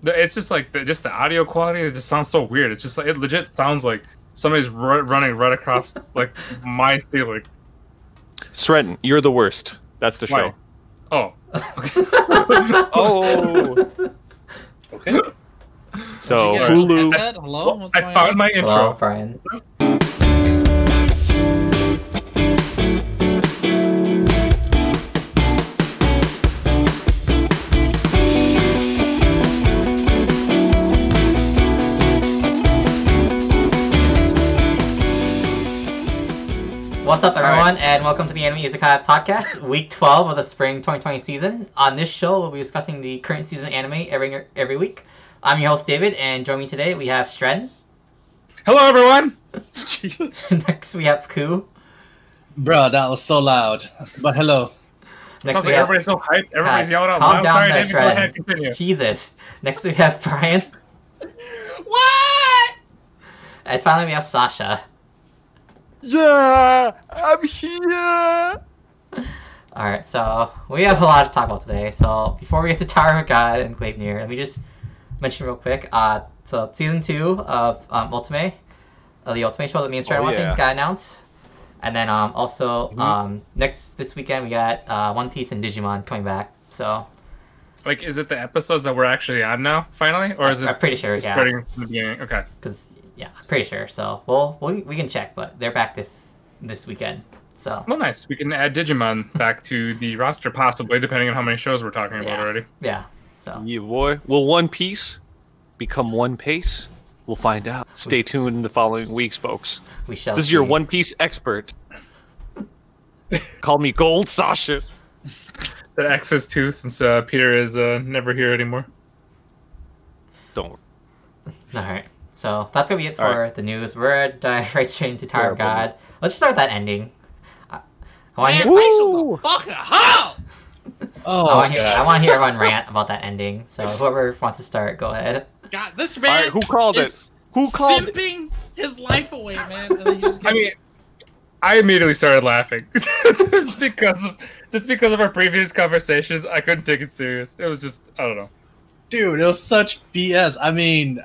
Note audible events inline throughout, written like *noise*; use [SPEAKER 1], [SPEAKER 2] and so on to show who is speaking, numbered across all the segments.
[SPEAKER 1] The- It's just like the, just the audio quality. It just sounds so weird. It's just like it legit sounds like somebody's ru- running right across *laughs* like my ceiling.
[SPEAKER 2] Sretton, you're the worst. That's the
[SPEAKER 1] Why?
[SPEAKER 2] show.
[SPEAKER 1] Oh, *laughs*
[SPEAKER 2] Oh.
[SPEAKER 3] Okay.
[SPEAKER 2] So
[SPEAKER 4] Did you get a
[SPEAKER 2] Hulu.
[SPEAKER 4] Hello? What's
[SPEAKER 1] I
[SPEAKER 4] going
[SPEAKER 1] found
[SPEAKER 4] on?
[SPEAKER 1] my
[SPEAKER 5] Hello,
[SPEAKER 1] intro.
[SPEAKER 5] Brian. What's up, everyone, and welcome to the Anime Izakaya podcast, week 12 of the spring 2020 season. On this show, we'll be discussing the current season anime every every week. I'm your host, David, and joining me today, we have Stren.
[SPEAKER 1] Hello, everyone. *laughs* Jesus.
[SPEAKER 5] Next, we have Ku.
[SPEAKER 3] Bro, that was so loud. But hello.
[SPEAKER 5] Next,
[SPEAKER 1] Sounds like
[SPEAKER 5] have
[SPEAKER 1] everybody's so hyped. Everybody's
[SPEAKER 5] God,
[SPEAKER 1] yelling out
[SPEAKER 5] calm
[SPEAKER 1] loud.
[SPEAKER 5] down
[SPEAKER 1] Sorry,
[SPEAKER 5] there,
[SPEAKER 1] David. Go ahead. Continue.
[SPEAKER 5] Jesus. Next, we have *laughs* Brian.
[SPEAKER 4] What?
[SPEAKER 5] And finally, we have Sasha.
[SPEAKER 2] Yeah, I'm here.
[SPEAKER 5] Alright, so we have a lot to talk about today. So before we get to Tower of God and Gleipnir, let me just mention real quick. Uh, so season two of um, Ultimate, uh, the Ultimate show that me and Strat
[SPEAKER 2] Oh,
[SPEAKER 5] watching
[SPEAKER 2] yeah.
[SPEAKER 5] got announced. And then um, also
[SPEAKER 1] Mm-hmm.
[SPEAKER 5] um, next this weekend we got uh, One Piece and Digimon coming back. So
[SPEAKER 1] Like, is it the episodes that we're actually on now, finally, or is it
[SPEAKER 5] I'm pretty sure, yeah,
[SPEAKER 1] starting from the beginning? Okay.
[SPEAKER 5] because yeah, I'm pretty sure. So we'll, we'll we can check, but they're back this this weekend. So
[SPEAKER 1] Well, nice. We can add Digimon *laughs* back to the roster, possibly, depending on how many shows we're talking about
[SPEAKER 5] Yeah.
[SPEAKER 1] already.
[SPEAKER 5] yeah, so
[SPEAKER 2] Yeah, boy. Will One Piece become One Pace? We'll find out. Stay tuned in the following weeks, folks.
[SPEAKER 5] we shall.
[SPEAKER 2] This is your. One Piece expert. Call me Gold Sasha.
[SPEAKER 1] That X is two, since uh, Peter is uh, never here anymore.
[SPEAKER 2] Don't. Worry. *laughs*
[SPEAKER 5] All right. So that's gonna be it for
[SPEAKER 2] All
[SPEAKER 5] the news. We're gonna dive *laughs* right straight into Tower of
[SPEAKER 2] Terrible.
[SPEAKER 5] God. Let's just start with that ending. Uh, I, I want to hear.
[SPEAKER 4] thanks
[SPEAKER 2] Woo!
[SPEAKER 4] for the fucking hell!
[SPEAKER 3] Oh,
[SPEAKER 5] I want to hear, I wanna hear everyone *laughs* rant about that ending. So whoever wants to start, go ahead.
[SPEAKER 4] God, this man
[SPEAKER 2] right, who called it? Who called it?
[SPEAKER 4] simping his life away, man. And then he just
[SPEAKER 1] I mean, I immediately started laughing *laughs* just because of just because of our previous conversations. I couldn't take it serious. It was just I don't know.
[SPEAKER 3] Dude, it was such BS. I mean,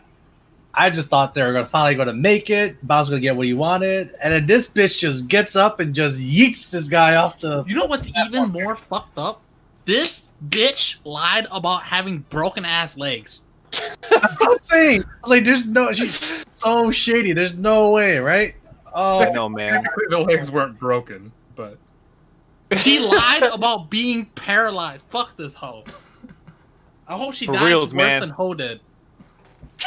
[SPEAKER 3] I just thought they were gonna finally gonna make it. Bob's gonna get what he wanted, and then this bitch just gets up and just yeets this guy off the.
[SPEAKER 4] you know what's even more fucked up? This bitch lied about having broken ass legs. *laughs*
[SPEAKER 3] I'm saying, I was like, there's no. She's so shady. There's no way, right? Oh,
[SPEAKER 2] No, man.
[SPEAKER 1] Technically, the legs weren't broken, but
[SPEAKER 4] She lied about being paralyzed. Fuck this hoe. I hope she
[SPEAKER 2] For
[SPEAKER 4] dies
[SPEAKER 2] reals,
[SPEAKER 4] worse
[SPEAKER 2] man.
[SPEAKER 4] than Ho did.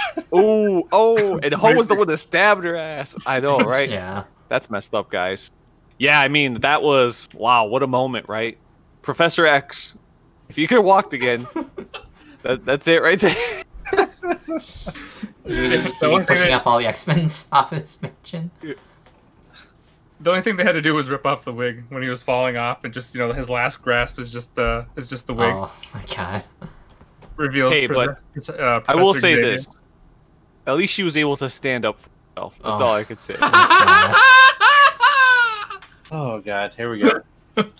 [SPEAKER 4] *laughs*
[SPEAKER 2] Oh, oh, and Ho was the one that stabbed her ass. I know, *laughs* right?
[SPEAKER 5] Yeah.
[SPEAKER 2] That's messed up, guys. Yeah, I mean, that was wow, what a moment, right? Professor X, if you could have walked again, *laughs* that, that's it right there.
[SPEAKER 1] the
[SPEAKER 5] He
[SPEAKER 1] only,
[SPEAKER 5] pushing
[SPEAKER 1] they,
[SPEAKER 5] up all the X Men's off his mansion.
[SPEAKER 1] the only thing they had to do was rip off the wig when he was falling off, and just you know his last grasp is just the is just the wig
[SPEAKER 5] Oh my god.
[SPEAKER 1] reveals.
[SPEAKER 2] Hey,
[SPEAKER 1] Pres- uh,
[SPEAKER 2] I will say
[SPEAKER 1] Xavier.
[SPEAKER 2] this. At least she was able to stand up for herself. That's
[SPEAKER 5] Oh.
[SPEAKER 2] all I could say.
[SPEAKER 3] Oh *laughs* God, here we go. *laughs*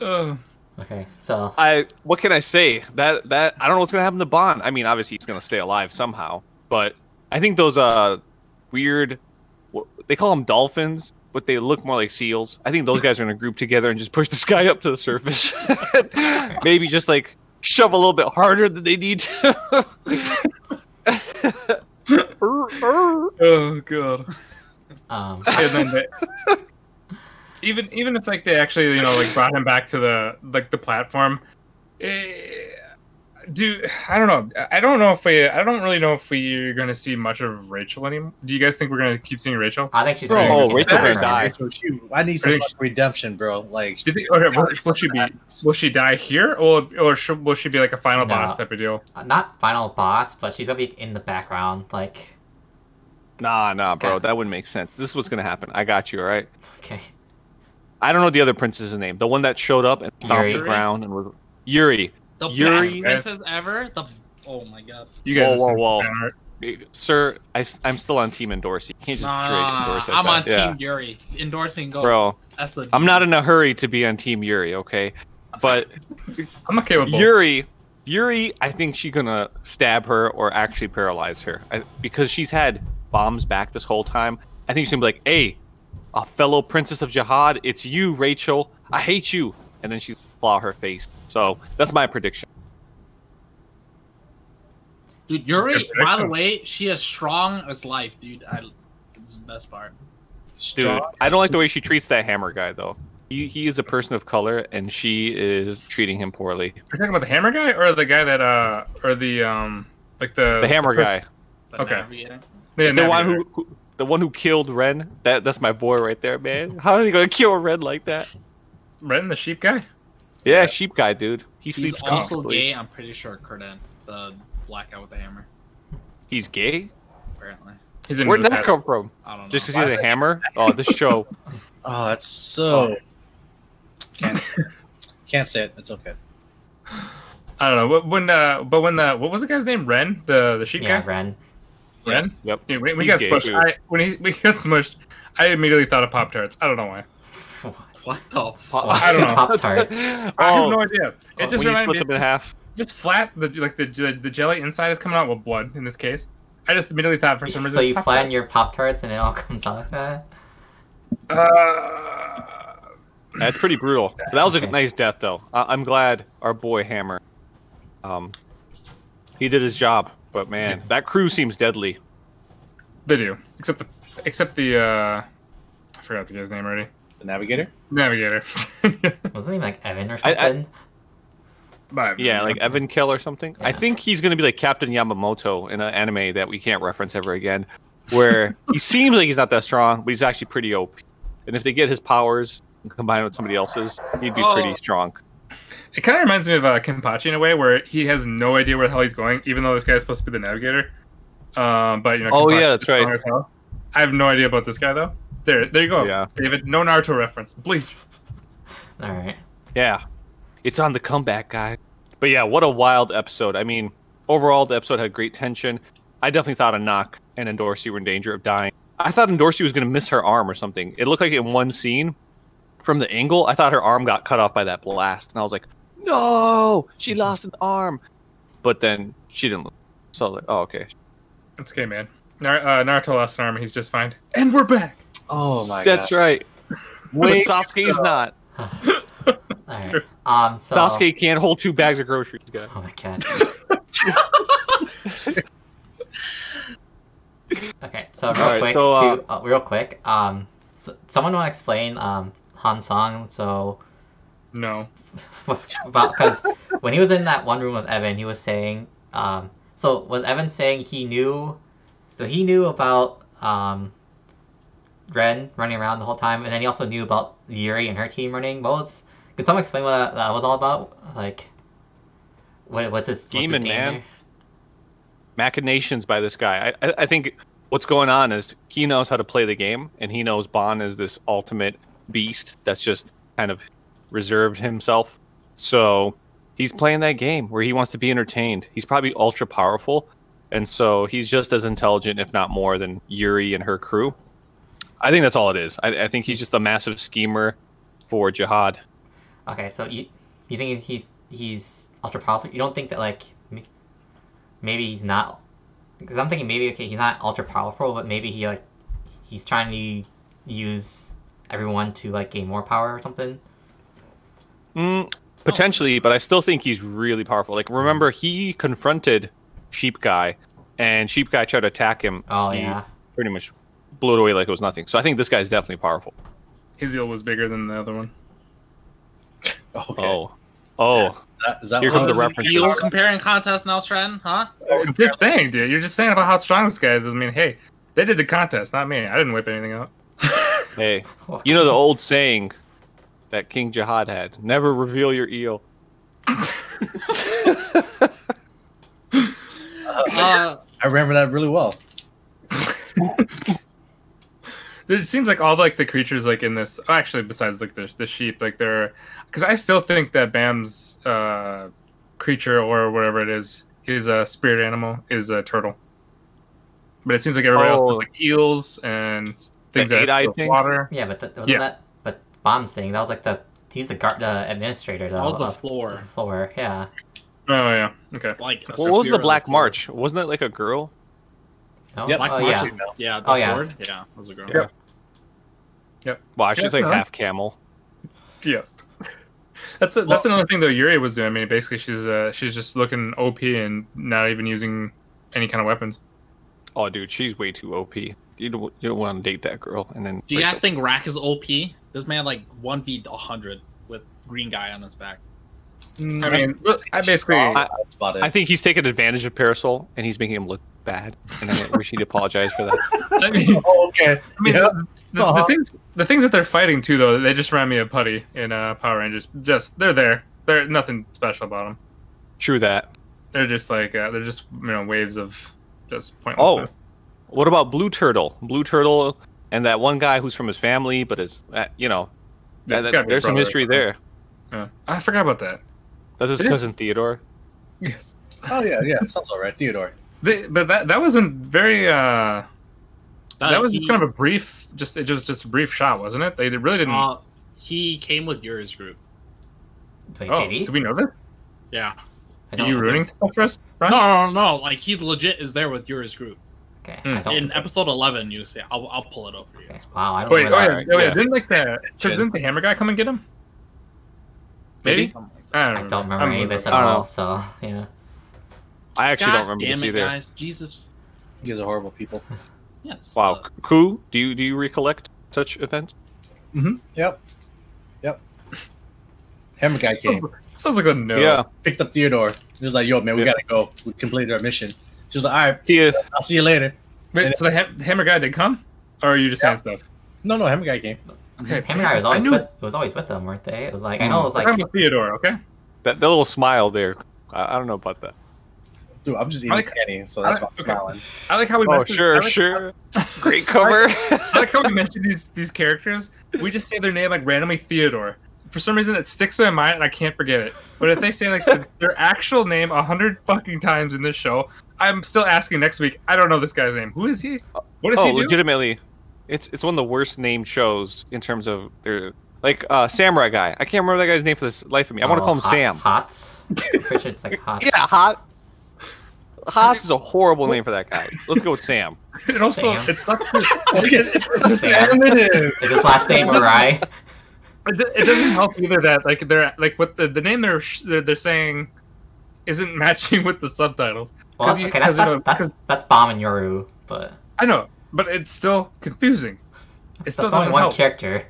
[SPEAKER 1] Uh,
[SPEAKER 5] Okay, so
[SPEAKER 2] I what can I say? That that I don't know what's gonna happen to Bam. I mean, obviously he's gonna stay alive somehow, but I think those uh weird what, they call them dolphins, but they look more like seals. I think those guys are gonna group together and just push this *laughs* guy up to the surface. Maybe just like shove a little bit harder than they need to. *laughs*
[SPEAKER 1] oh god.
[SPEAKER 5] um,
[SPEAKER 1] and then they, even even if like they actually you know like brought him back to the like the platform eh, do i don't know i don't know if we i don't really know if we're gonna see much of rachel anymore do you guys think we're gonna keep seeing rachel
[SPEAKER 5] I think she's
[SPEAKER 3] Bro,
[SPEAKER 5] gonna
[SPEAKER 2] oh,
[SPEAKER 5] be
[SPEAKER 2] Rachel
[SPEAKER 5] back.
[SPEAKER 2] gonna die.
[SPEAKER 3] Rachel, she- I need some
[SPEAKER 1] Rachel-
[SPEAKER 3] fucking redemption, bro. Like,
[SPEAKER 1] do you okay, will, will she be will she die here or or should, will she be like a final
[SPEAKER 5] No.
[SPEAKER 1] boss type of deal
[SPEAKER 5] Uh, Not final boss, but she's gonna be in the background. Like,
[SPEAKER 2] nah, nah, bro,
[SPEAKER 5] Okay.
[SPEAKER 2] that wouldn't make sense. This is what's gonna happen. I got you, all right?
[SPEAKER 5] okay,
[SPEAKER 2] I don't know the other princess's name. The one that showed up and stomped
[SPEAKER 5] Yuri.
[SPEAKER 2] the ground and was Yuri.
[SPEAKER 4] The
[SPEAKER 2] Yuri-
[SPEAKER 4] best princess ever. The oh my god.
[SPEAKER 1] you guys
[SPEAKER 2] Whoa,
[SPEAKER 1] have
[SPEAKER 2] whoa, whoa. Sir, I, am still on Team Endorsi. You can't just
[SPEAKER 4] Nah,
[SPEAKER 2] trade Endorsi like
[SPEAKER 4] I'm
[SPEAKER 2] that.
[SPEAKER 4] on
[SPEAKER 2] Yeah.
[SPEAKER 4] Team Yuri. Endorsing goes.
[SPEAKER 2] Bro,
[SPEAKER 4] That's the
[SPEAKER 2] I'm not in a hurry to be on Team Yuri, okay? But *laughs*
[SPEAKER 1] i'm okay with both.
[SPEAKER 2] Yuri, Yuri, I think she's gonna stab her or actually paralyze her I, because she's had bombs back this whole time. I think she's gonna be like, "Hey, a fellow princess of Jahad, it's you, Rachel. I hate you," and then she claw her face. So that's my prediction.
[SPEAKER 4] Dude, Yuri, by the way, she is strong as life, dude. I, it's the best part.
[SPEAKER 2] Dude, I don't like the way she treats that hammer guy though. He, he is a person of color, and she is treating him poorly.
[SPEAKER 1] Are You're talking about the hammer guy or the guy that uh or the um like the
[SPEAKER 2] The hammer
[SPEAKER 1] the
[SPEAKER 2] guy,
[SPEAKER 4] The
[SPEAKER 1] Okay.
[SPEAKER 4] navigator.
[SPEAKER 1] Yeah,
[SPEAKER 2] the one who, who, the one who killed Ren. That that's my boy right there, man. How are you gonna kill Ren like that?
[SPEAKER 1] Ren, the sheep guy.
[SPEAKER 2] Yeah, sheep guy, dude. He
[SPEAKER 4] He's
[SPEAKER 2] sleeps
[SPEAKER 4] also
[SPEAKER 2] comfortably.
[SPEAKER 4] gay. I'm pretty sure. Kurden, the black guy with the hammer.
[SPEAKER 2] He's gay.
[SPEAKER 4] Apparently,
[SPEAKER 1] He's in
[SPEAKER 2] Where did that
[SPEAKER 1] Budapest.
[SPEAKER 2] come from?
[SPEAKER 4] I don't know.
[SPEAKER 2] Just because he has a hammer? Oh, this show. *laughs*
[SPEAKER 3] Oh, that's so. Can't, *laughs* can't say it. It's okay.
[SPEAKER 1] I don't know. But When uh, but when the what was the guy's name? Ren, the the sheep
[SPEAKER 5] Yeah,
[SPEAKER 1] guy.
[SPEAKER 5] Ren.
[SPEAKER 1] Ren.
[SPEAKER 2] Yep.
[SPEAKER 1] Dude, when we
[SPEAKER 2] He's
[SPEAKER 1] got
[SPEAKER 2] gay,
[SPEAKER 1] smushed,
[SPEAKER 2] too.
[SPEAKER 1] I, when he *laughs* we got smushed, I immediately thought of Pop Tarts. I don't know why.
[SPEAKER 4] What the fuck?
[SPEAKER 1] I don't know.
[SPEAKER 5] Pop tarts. *laughs*
[SPEAKER 1] I have
[SPEAKER 2] Oh,
[SPEAKER 1] no idea. It just
[SPEAKER 2] when you
[SPEAKER 1] reminded
[SPEAKER 2] split
[SPEAKER 1] me
[SPEAKER 2] them in half.
[SPEAKER 1] just flat. The like the, the the jelly inside is coming out with blood in this case. I just immediately thought for some reason.
[SPEAKER 5] So you
[SPEAKER 1] Pop
[SPEAKER 5] flatten your Pop Tarts and it all *laughs* comes out like that?
[SPEAKER 1] Uh,
[SPEAKER 2] That's pretty brutal. But that was a nice death, though. I- I'm glad our boy Hammer, um, he did his job. But man, that crew seems deadly.
[SPEAKER 1] they do, except the except the uh, I forgot the guy's name already.
[SPEAKER 3] The navigator.
[SPEAKER 1] Navigator. *laughs*
[SPEAKER 5] Wasn't he like Evan or
[SPEAKER 2] I- I-
[SPEAKER 5] something?
[SPEAKER 1] But,
[SPEAKER 2] Yeah, like Evankhell or something. I think he's going to be like Captain Yamamoto in an anime that we can't reference ever again, where he *laughs* seems like he's not that strong, but he's actually pretty OP. And if they get his powers combined with somebody else's, he'd be
[SPEAKER 4] Oh.
[SPEAKER 2] pretty strong.
[SPEAKER 1] It kind of reminds me of uh, Kenpachi in a way, where he has no idea where the hell he's going, even though this guy's supposed to be the navigator. Um, but you know,
[SPEAKER 2] Oh,
[SPEAKER 1] Kenpachi's
[SPEAKER 2] yeah, that's right.
[SPEAKER 1] strong as hell. I have no idea about this guy though. There, there you go,
[SPEAKER 2] Yeah.
[SPEAKER 1] David. No Naruto reference. Bleach.
[SPEAKER 5] Alright.
[SPEAKER 2] Yeah, it's on the comeback, guy. But yeah, what a wild episode. I mean, overall, the episode had great tension. I definitely thought Anak and Endorsi were in danger of dying. I thought Endorsi was going to miss her arm or something. It looked like in one scene, from the angle, I thought her arm got cut off by that blast, and I was like, "No, she lost an arm." But then she didn't. lose. So I was like, "Oh, okay."
[SPEAKER 1] It's okay, man. Nar- uh, Naruto lost an arm. He's just fine. And we're back.
[SPEAKER 3] Oh my god.
[SPEAKER 2] That's right. But
[SPEAKER 3] Wait.
[SPEAKER 2] Sasuke's not. *laughs*
[SPEAKER 5] Alright. Um, so...
[SPEAKER 2] Sasuke can't hold two bags of groceries, guy.
[SPEAKER 5] Oh my god. *laughs* okay, so real
[SPEAKER 2] Alright,
[SPEAKER 5] quick,
[SPEAKER 2] so, uh,
[SPEAKER 5] to, uh, real quick, um, so, someone want to explain um Han Song? So
[SPEAKER 1] No. *laughs*
[SPEAKER 5] because when he was in that one room with Evan, he was saying, um, so was Evan saying he knew, so he knew about um, Ren running around the whole time, and then he also knew about Yuri and her team running. What was? Can someone explain what that, that was all about? Like, what what's his what's his
[SPEAKER 2] Scheming, man. machinations by this guy. I, I, I think what's going on is he knows how to play the game, and he knows Bam is this ultimate beast that's just kind of reserved himself. So he's playing that game where he wants to be entertained. He's probably ultra powerful, and so he's just as intelligent, if not more, than Yuri and her crew. I think that's all it is. I, I think he's just a massive schemer for Jahad.
[SPEAKER 5] Okay, so you you think he's he's ultra powerful? You don't think that like maybe he's not? Because I'm thinking maybe okay, he's not ultra powerful, but maybe he like he's trying to use everyone to like gain more power or something.
[SPEAKER 2] Mm, potentially, but I still think he's really powerful. Like, remember, he confronted Sheep Guy, and Sheep Guy tried to attack him.
[SPEAKER 5] Oh
[SPEAKER 2] He
[SPEAKER 5] yeah,
[SPEAKER 2] pretty much blew it away like it was nothing. So I think this guy's definitely powerful.
[SPEAKER 1] His eel was bigger than the other one. *laughs*
[SPEAKER 3] Okay.
[SPEAKER 2] Oh, oh,
[SPEAKER 3] Is that, is that
[SPEAKER 2] Here comes the
[SPEAKER 3] it was?
[SPEAKER 2] references.
[SPEAKER 4] Eel comparing contest now, Stratton, huh?
[SPEAKER 1] I'm just saying, dude. You're just saying about how strong this guy is. I mean, hey, they did the contest, not me. I didn't whip anything out. *laughs*
[SPEAKER 2] hey, you know the old saying that King Jahad had: "Never reveal your eel." *laughs*
[SPEAKER 4] Uh,
[SPEAKER 3] I remember that really well.
[SPEAKER 1] It seems like all like the creatures like in this. oh, Actually, besides like the the sheep, like they're because I still think that Bam's uh, creature or whatever it is, his uh, spirit animal is a turtle. But it seems like everybody else
[SPEAKER 2] Oh.
[SPEAKER 1] has like eels and things that
[SPEAKER 2] eight-eyed
[SPEAKER 1] fill
[SPEAKER 2] thing?
[SPEAKER 1] water.
[SPEAKER 5] yeah, but that,
[SPEAKER 1] Yeah.
[SPEAKER 5] that but Bomb's thing. That was like the he's the guard, the administrator though.
[SPEAKER 4] that was the
[SPEAKER 5] of
[SPEAKER 4] floor.
[SPEAKER 5] the floor. Yeah.
[SPEAKER 1] Oh yeah. Okay.
[SPEAKER 4] Like,
[SPEAKER 2] Well, what was the Black
[SPEAKER 4] sword.
[SPEAKER 2] March? Wasn't it like a girl?
[SPEAKER 5] No?
[SPEAKER 3] Yep.
[SPEAKER 4] Black
[SPEAKER 5] oh, yeah.
[SPEAKER 4] is- yeah. The
[SPEAKER 5] Oh, yeah.
[SPEAKER 4] sword. Yeah. that was a girl.
[SPEAKER 1] Yeah.
[SPEAKER 2] Well, she's
[SPEAKER 1] Yeah,
[SPEAKER 2] like
[SPEAKER 1] no.
[SPEAKER 2] half camel.
[SPEAKER 1] Yes. *laughs* That's a, that's another thing though. Yuri was doing. I mean, basically, she's uh she's just looking OP and not even using any kind of weapons.
[SPEAKER 2] Oh, dude, she's way too OP. You don't, you don't want to date that girl. And then
[SPEAKER 4] Do you guys
[SPEAKER 2] up.
[SPEAKER 4] think Rak is OP? This man like one v hundred with green guy on his back.
[SPEAKER 1] I mean, look, I basically
[SPEAKER 2] I- I think he's taking advantage of Parasol and he's making him look bad. And I wish he'd apologize for that. *laughs*
[SPEAKER 1] I mean,
[SPEAKER 3] Oh, okay.
[SPEAKER 1] I mean,
[SPEAKER 3] Yeah.
[SPEAKER 1] the, the,
[SPEAKER 3] Uh-huh.
[SPEAKER 1] the things the things that they're fighting too, though, they just remind me of Putty in uh, Power Rangers. Just they're there. They're nothing special about them.
[SPEAKER 2] True that.
[SPEAKER 1] They're just like uh, they're just you know waves of just pointless.
[SPEAKER 2] Oh,
[SPEAKER 1] stuff.
[SPEAKER 2] what about Blue Turtle? Blue Turtle and that one guy who's from his family, but is, uh, you know,
[SPEAKER 1] That's
[SPEAKER 2] that-
[SPEAKER 1] gotta be
[SPEAKER 2] there's some
[SPEAKER 1] brother.
[SPEAKER 2] history there.
[SPEAKER 1] Yeah. I forgot about that.
[SPEAKER 2] That's his
[SPEAKER 1] Yeah.
[SPEAKER 2] cousin Theodore. *laughs*
[SPEAKER 1] Yes.
[SPEAKER 3] Oh yeah, yeah. Sounds all right, Theodore.
[SPEAKER 1] They, but that that wasn't very. uh That was
[SPEAKER 4] he,
[SPEAKER 1] kind of a brief. Just it was just a brief shot, wasn't it? They really didn't.
[SPEAKER 4] uh, he came with Yuri's group.
[SPEAKER 5] Wait,
[SPEAKER 1] oh,
[SPEAKER 5] did he?
[SPEAKER 1] do we know this?
[SPEAKER 4] Yeah.
[SPEAKER 1] Are you ruining stuff for us?
[SPEAKER 4] No,
[SPEAKER 1] Brian?
[SPEAKER 4] no, no, no. Like he legit is there with Yuri's group.
[SPEAKER 5] Okay,
[SPEAKER 1] Hmm.
[SPEAKER 4] In episode eleven, you see, I'll, I'll pull it over for you.
[SPEAKER 5] okay. Wow, I don't
[SPEAKER 1] Wait, oh
[SPEAKER 5] remember.
[SPEAKER 1] yeah,
[SPEAKER 2] Alright,
[SPEAKER 1] oh, yeah.
[SPEAKER 2] yeah.
[SPEAKER 1] Didn't like the didn't the hammer guy come and get him? Maybe.
[SPEAKER 4] Something
[SPEAKER 1] I don't,
[SPEAKER 5] I don't remember
[SPEAKER 1] I'm
[SPEAKER 5] any of this at
[SPEAKER 2] I don't know.
[SPEAKER 5] all. So yeah,
[SPEAKER 2] I actually
[SPEAKER 4] God
[SPEAKER 2] don't remember
[SPEAKER 4] damn
[SPEAKER 2] this
[SPEAKER 4] it,
[SPEAKER 2] either.
[SPEAKER 4] guys! Jesus.
[SPEAKER 3] You guys are horrible people.
[SPEAKER 4] Yes.
[SPEAKER 2] Wow, uh, Ku, do you do you recollect such events? Mm-hmm.
[SPEAKER 3] Yep. Yep. Hammer guy *laughs* came,
[SPEAKER 1] Sounds like a no.
[SPEAKER 2] Yeah,
[SPEAKER 3] picked up Theodore. He was like, "Yo, man, we
[SPEAKER 2] Yeah.
[SPEAKER 3] gotta go. We completed our mission." She was like, "All right,
[SPEAKER 2] Thea,
[SPEAKER 3] I'll see you later."
[SPEAKER 1] Wait, so the ham- hammer guy did come, or are you just saying stuff?
[SPEAKER 3] No, no, Hammer guy came.
[SPEAKER 1] Okay.
[SPEAKER 5] Hammer guy was always
[SPEAKER 1] I
[SPEAKER 5] always
[SPEAKER 1] knew
[SPEAKER 5] with,
[SPEAKER 1] it.
[SPEAKER 5] was always with them, weren't they? It was like I know it was hmm.
[SPEAKER 1] We're
[SPEAKER 5] like
[SPEAKER 1] talking Theodore, okay?
[SPEAKER 2] that, that little smile there. I, I don't know about that.
[SPEAKER 3] Dude, I'm just eating
[SPEAKER 1] like-
[SPEAKER 3] candy, so that's
[SPEAKER 1] I
[SPEAKER 3] why I'm smiling.
[SPEAKER 1] I like how we.
[SPEAKER 2] Oh,
[SPEAKER 1] mentioned-
[SPEAKER 2] sure,
[SPEAKER 1] like,
[SPEAKER 2] sure. *laughs* Great cover.
[SPEAKER 1] I like how we mentioned these these characters. We just say their name like randomly Theodore. For some reason, it sticks in my mind and I can't forget it. But if they say like their- *laughs* their actual name a hundred fucking times in this show, I'm still asking next week. I don't know this guy's name. Who is he? What does
[SPEAKER 2] oh,
[SPEAKER 1] he do?
[SPEAKER 2] legitimately, it's it's one of the worst named shows in terms of their like uh Samurai guy. I can't remember that guy's name for this life of me. I want to
[SPEAKER 5] oh,
[SPEAKER 2] call him
[SPEAKER 5] Hot-
[SPEAKER 2] Sam.
[SPEAKER 5] Hots. I'm pretty sure it's like *laughs* Hots.
[SPEAKER 2] Yeah, hot. Hots is a horrible name for that guy. Let's go with Sam. *laughs*
[SPEAKER 1] And also,
[SPEAKER 5] Sam.
[SPEAKER 1] it's not.
[SPEAKER 5] Sam.
[SPEAKER 3] it is.
[SPEAKER 5] Is his last name Mirai?
[SPEAKER 1] It, it doesn't help either that like they're like what the, the name they're, sh- they're they're saying isn't matching with the subtitles.
[SPEAKER 5] Well,
[SPEAKER 1] 'Cause you-
[SPEAKER 5] okay, that's
[SPEAKER 1] 'cause, you know,
[SPEAKER 5] that's, that's,
[SPEAKER 1] 'cause-
[SPEAKER 5] that's Bomb and Yoru, but
[SPEAKER 1] I know, but it's still confusing. It's
[SPEAKER 5] that's
[SPEAKER 1] still
[SPEAKER 5] only one
[SPEAKER 1] help.
[SPEAKER 5] character.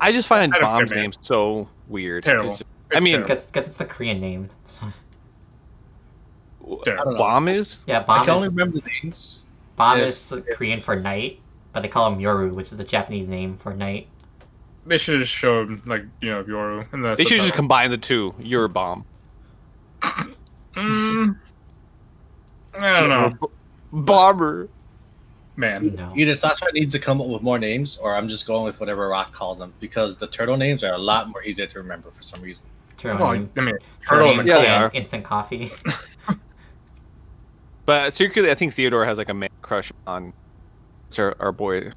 [SPEAKER 2] I just find
[SPEAKER 1] I don't care,
[SPEAKER 2] Bomb's name so weird.
[SPEAKER 1] Terrible.
[SPEAKER 2] It's-
[SPEAKER 1] It's
[SPEAKER 2] I mean.
[SPEAKER 5] Because it's the Korean name.
[SPEAKER 1] Terrible.
[SPEAKER 3] I don't know.
[SPEAKER 2] Bomb is
[SPEAKER 5] Yeah,
[SPEAKER 3] I
[SPEAKER 5] Bomb
[SPEAKER 3] can only remember the names.
[SPEAKER 5] Bomb
[SPEAKER 3] if-
[SPEAKER 5] is Korean for night, but they call him Yoru, which is the Japanese name for night.
[SPEAKER 1] They should have showed like you know Yoru in the.
[SPEAKER 2] they should just combine the two. You're bomb.
[SPEAKER 1] Mm, I don't know,
[SPEAKER 2] Bomber.
[SPEAKER 1] man.
[SPEAKER 5] No.
[SPEAKER 3] Either Sasha needs to come up with more names, or I'm just going with whatever Rak calls them because the turtle names are a lot more easier to remember for some reason.
[SPEAKER 5] Turtle
[SPEAKER 1] Well. I mean,
[SPEAKER 5] Turtle
[SPEAKER 1] turtle.
[SPEAKER 5] name
[SPEAKER 1] and-
[SPEAKER 2] Yeah, they
[SPEAKER 5] and
[SPEAKER 2] are.
[SPEAKER 5] instant coffee. *laughs*
[SPEAKER 2] But secretly, I think Theodore has like a man crush on Sir, our boy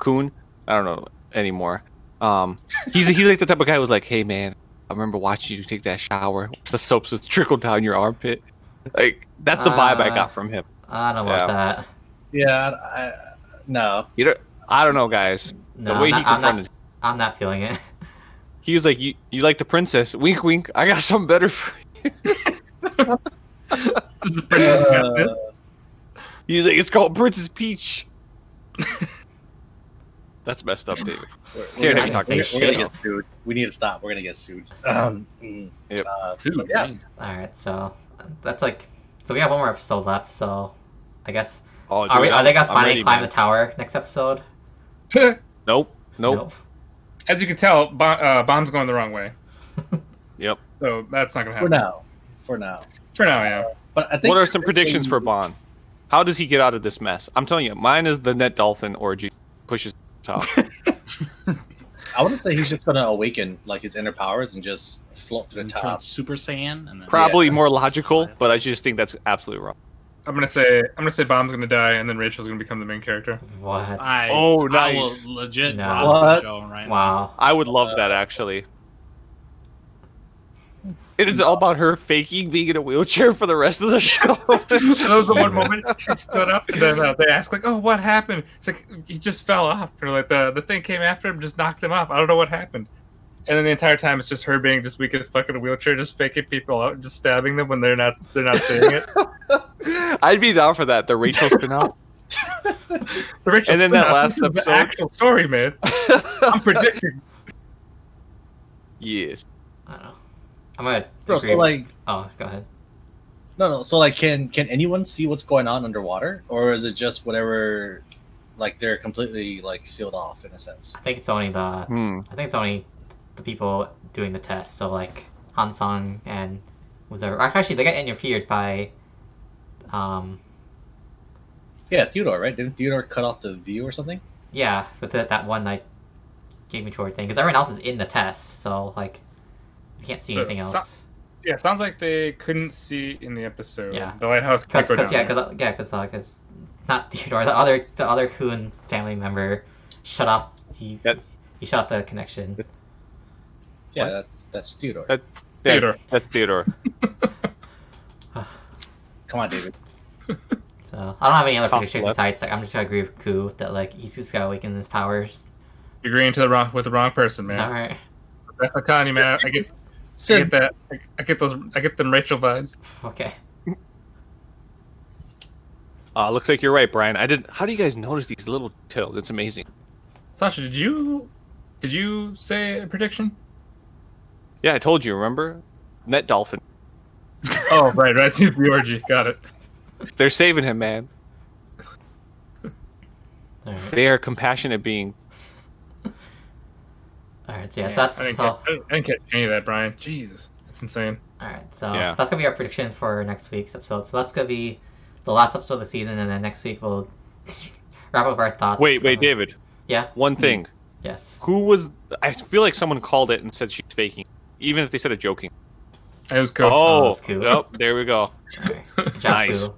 [SPEAKER 2] Khun. I don't know anymore. Um, he's he's like the type of guy who's like, "Hey man, I remember watching you take that shower. The soap's just trickle down your armpit." Like that's the vibe I
[SPEAKER 5] Uh,
[SPEAKER 2] got from him.
[SPEAKER 5] I don't know about
[SPEAKER 2] Yeah.
[SPEAKER 5] that.
[SPEAKER 3] Yeah, I, no.
[SPEAKER 2] You know, I don't know, guys.
[SPEAKER 5] No,
[SPEAKER 2] the way
[SPEAKER 5] I'm
[SPEAKER 2] he
[SPEAKER 5] not, I'm,
[SPEAKER 2] confronted,
[SPEAKER 5] not, I'm not feeling it. *laughs*
[SPEAKER 2] he was like, "You you like the princess? Wink, wink. I got something better for you." *laughs* *laughs*
[SPEAKER 1] This is Princess
[SPEAKER 3] Uh,
[SPEAKER 2] He's like, "It's called Princess Peach." *laughs* That's messed up, David.
[SPEAKER 3] we're-
[SPEAKER 2] Can't
[SPEAKER 3] we're
[SPEAKER 2] have
[SPEAKER 3] gonna-
[SPEAKER 2] you talk
[SPEAKER 3] we're
[SPEAKER 5] to
[SPEAKER 3] gonna get sued. We need to stop. We're gonna get sued. Um, mm,
[SPEAKER 2] Yep.
[SPEAKER 3] uh,
[SPEAKER 1] Dude,
[SPEAKER 3] yeah,
[SPEAKER 5] All right, so that's like, so we have one more episode left. So I guess
[SPEAKER 2] Oh,
[SPEAKER 5] are we?
[SPEAKER 2] dude,
[SPEAKER 5] Are they gonna
[SPEAKER 2] I'm
[SPEAKER 5] finally
[SPEAKER 2] ready,
[SPEAKER 5] climb
[SPEAKER 2] man.
[SPEAKER 5] the tower next episode? *laughs*
[SPEAKER 2] Nope, nope.
[SPEAKER 1] As you can tell, Bo- uh, bomb's going the wrong way. *laughs*
[SPEAKER 2] Yep.
[SPEAKER 1] So that's not gonna happen.
[SPEAKER 3] for
[SPEAKER 1] happen.
[SPEAKER 3] now. For now.
[SPEAKER 1] For now, yeah.
[SPEAKER 3] But I think
[SPEAKER 2] What are some predictions for Bam? How does he get out of this mess? I'm telling you, mine is the net dolphin orgy pushes top. *laughs*
[SPEAKER 3] I wouldn't say he's just gonna awaken like his inner powers and just float to the
[SPEAKER 4] And turn
[SPEAKER 3] top.
[SPEAKER 4] Super Saiyan, and then
[SPEAKER 2] Probably more logical, but I just think that's absolutely wrong.
[SPEAKER 1] I'm gonna say I'm gonna say bomb's gonna die, and then Rachel's gonna become the main character.
[SPEAKER 5] What?
[SPEAKER 4] I,
[SPEAKER 2] Oh,
[SPEAKER 4] I
[SPEAKER 2] nice.
[SPEAKER 4] will legit
[SPEAKER 5] No.
[SPEAKER 4] drop
[SPEAKER 3] What?
[SPEAKER 4] the show right now.
[SPEAKER 5] wow.
[SPEAKER 2] I would love that uh, actually. And it's all about her faking being in a wheelchair for the rest of the show. *laughs*
[SPEAKER 1] that was the one *laughs* moment she stood up, and then uh, they asked like, "Oh, what happened?" It's like he just fell off, or like the the thing came after him, just knocked him off. I don't know what happened. And then the entire time it's just her being just weak as fuck in a wheelchair, just faking people out, just stabbing them when they're not they're not saying it. *laughs*
[SPEAKER 2] I'd be down for that. The Rachel spin-off.
[SPEAKER 1] The Rachel
[SPEAKER 2] And then that last
[SPEAKER 1] this is the
[SPEAKER 2] episode-
[SPEAKER 1] actual story, man. I'm predicting.
[SPEAKER 2] yes.
[SPEAKER 5] I don't know. I'm gonna.
[SPEAKER 3] Bro, so like,
[SPEAKER 5] oh, go ahead.
[SPEAKER 3] no, no. So like, can can anyone see what's going on underwater, or is it just whatever? Like they're completely like sealed off in a sense.
[SPEAKER 5] I think it's only the.
[SPEAKER 2] Hmm.
[SPEAKER 5] I think it's only the people doing the test. So like Hansong and was there? Actually, they got interfered by. Um.
[SPEAKER 3] Yeah, Theodore, right? Didn't Theodore cut off the view or something?
[SPEAKER 5] Yeah, with the, that one like game controller thing, because everyone else is in the test, so like you can't see
[SPEAKER 1] So-
[SPEAKER 5] anything else.
[SPEAKER 1] so- Yeah, sounds like they couldn't see in the episode.
[SPEAKER 5] Yeah.
[SPEAKER 1] the lighthouse
[SPEAKER 5] Cause,
[SPEAKER 1] keeper
[SPEAKER 5] cause, yeah, cause, yeah, cause, uh, 'cause not *laughs* Theodore, the other, the other Khun family member shut off. He,
[SPEAKER 2] That-
[SPEAKER 5] he shut off the connection.
[SPEAKER 3] Yeah,
[SPEAKER 2] What?
[SPEAKER 3] that's that's Theodore.
[SPEAKER 2] That-
[SPEAKER 1] Theodore.
[SPEAKER 2] That's Theodore. *laughs* *sighs*
[SPEAKER 3] Come on, David. *laughs*
[SPEAKER 5] So I don't have any other
[SPEAKER 2] Top
[SPEAKER 5] predictions besides like I'm just gonna agree with Ku that like he's just gotta awaken his powers.
[SPEAKER 1] You're agreeing to the wrong with the wrong person, man.
[SPEAKER 5] All right.
[SPEAKER 1] That's what I'm telling you, man. I get, I get that. I, I get those. I get them Rachel vibes.
[SPEAKER 5] Okay.
[SPEAKER 2] Uh, looks like you're right, Brian. I didn't. How do you guys notice these little details? It's amazing.
[SPEAKER 1] Sasha, did you did you say a prediction?
[SPEAKER 2] Yeah, I told you. Remember, net dolphin. *laughs*
[SPEAKER 1] Oh, right, right. *laughs* The orgy. Got it.
[SPEAKER 2] They're saving him, man.
[SPEAKER 5] All right.
[SPEAKER 2] They are compassionate being.
[SPEAKER 5] All right. So yeah, so
[SPEAKER 1] I
[SPEAKER 5] that's
[SPEAKER 1] didn't,
[SPEAKER 5] so,
[SPEAKER 1] catch, I, didn't, catch any of that, Brian. Jesus, that's insane.
[SPEAKER 5] all right. So
[SPEAKER 2] Yeah.
[SPEAKER 5] that's gonna be our prediction for next week's episode. So that's gonna be the last episode of the season, and then next week we'll *laughs* wrap up our thoughts.
[SPEAKER 2] Wait, wait,
[SPEAKER 5] on-
[SPEAKER 2] David.
[SPEAKER 5] Yeah.
[SPEAKER 2] One thing.
[SPEAKER 5] Yes.
[SPEAKER 2] Who was? I feel like someone called it and said she's faking, even if they said it joking.
[SPEAKER 1] It was cool.
[SPEAKER 2] Oh,
[SPEAKER 5] that's cool.
[SPEAKER 2] Oh, yep, there we go.
[SPEAKER 5] All right. Good job,
[SPEAKER 2] Nice.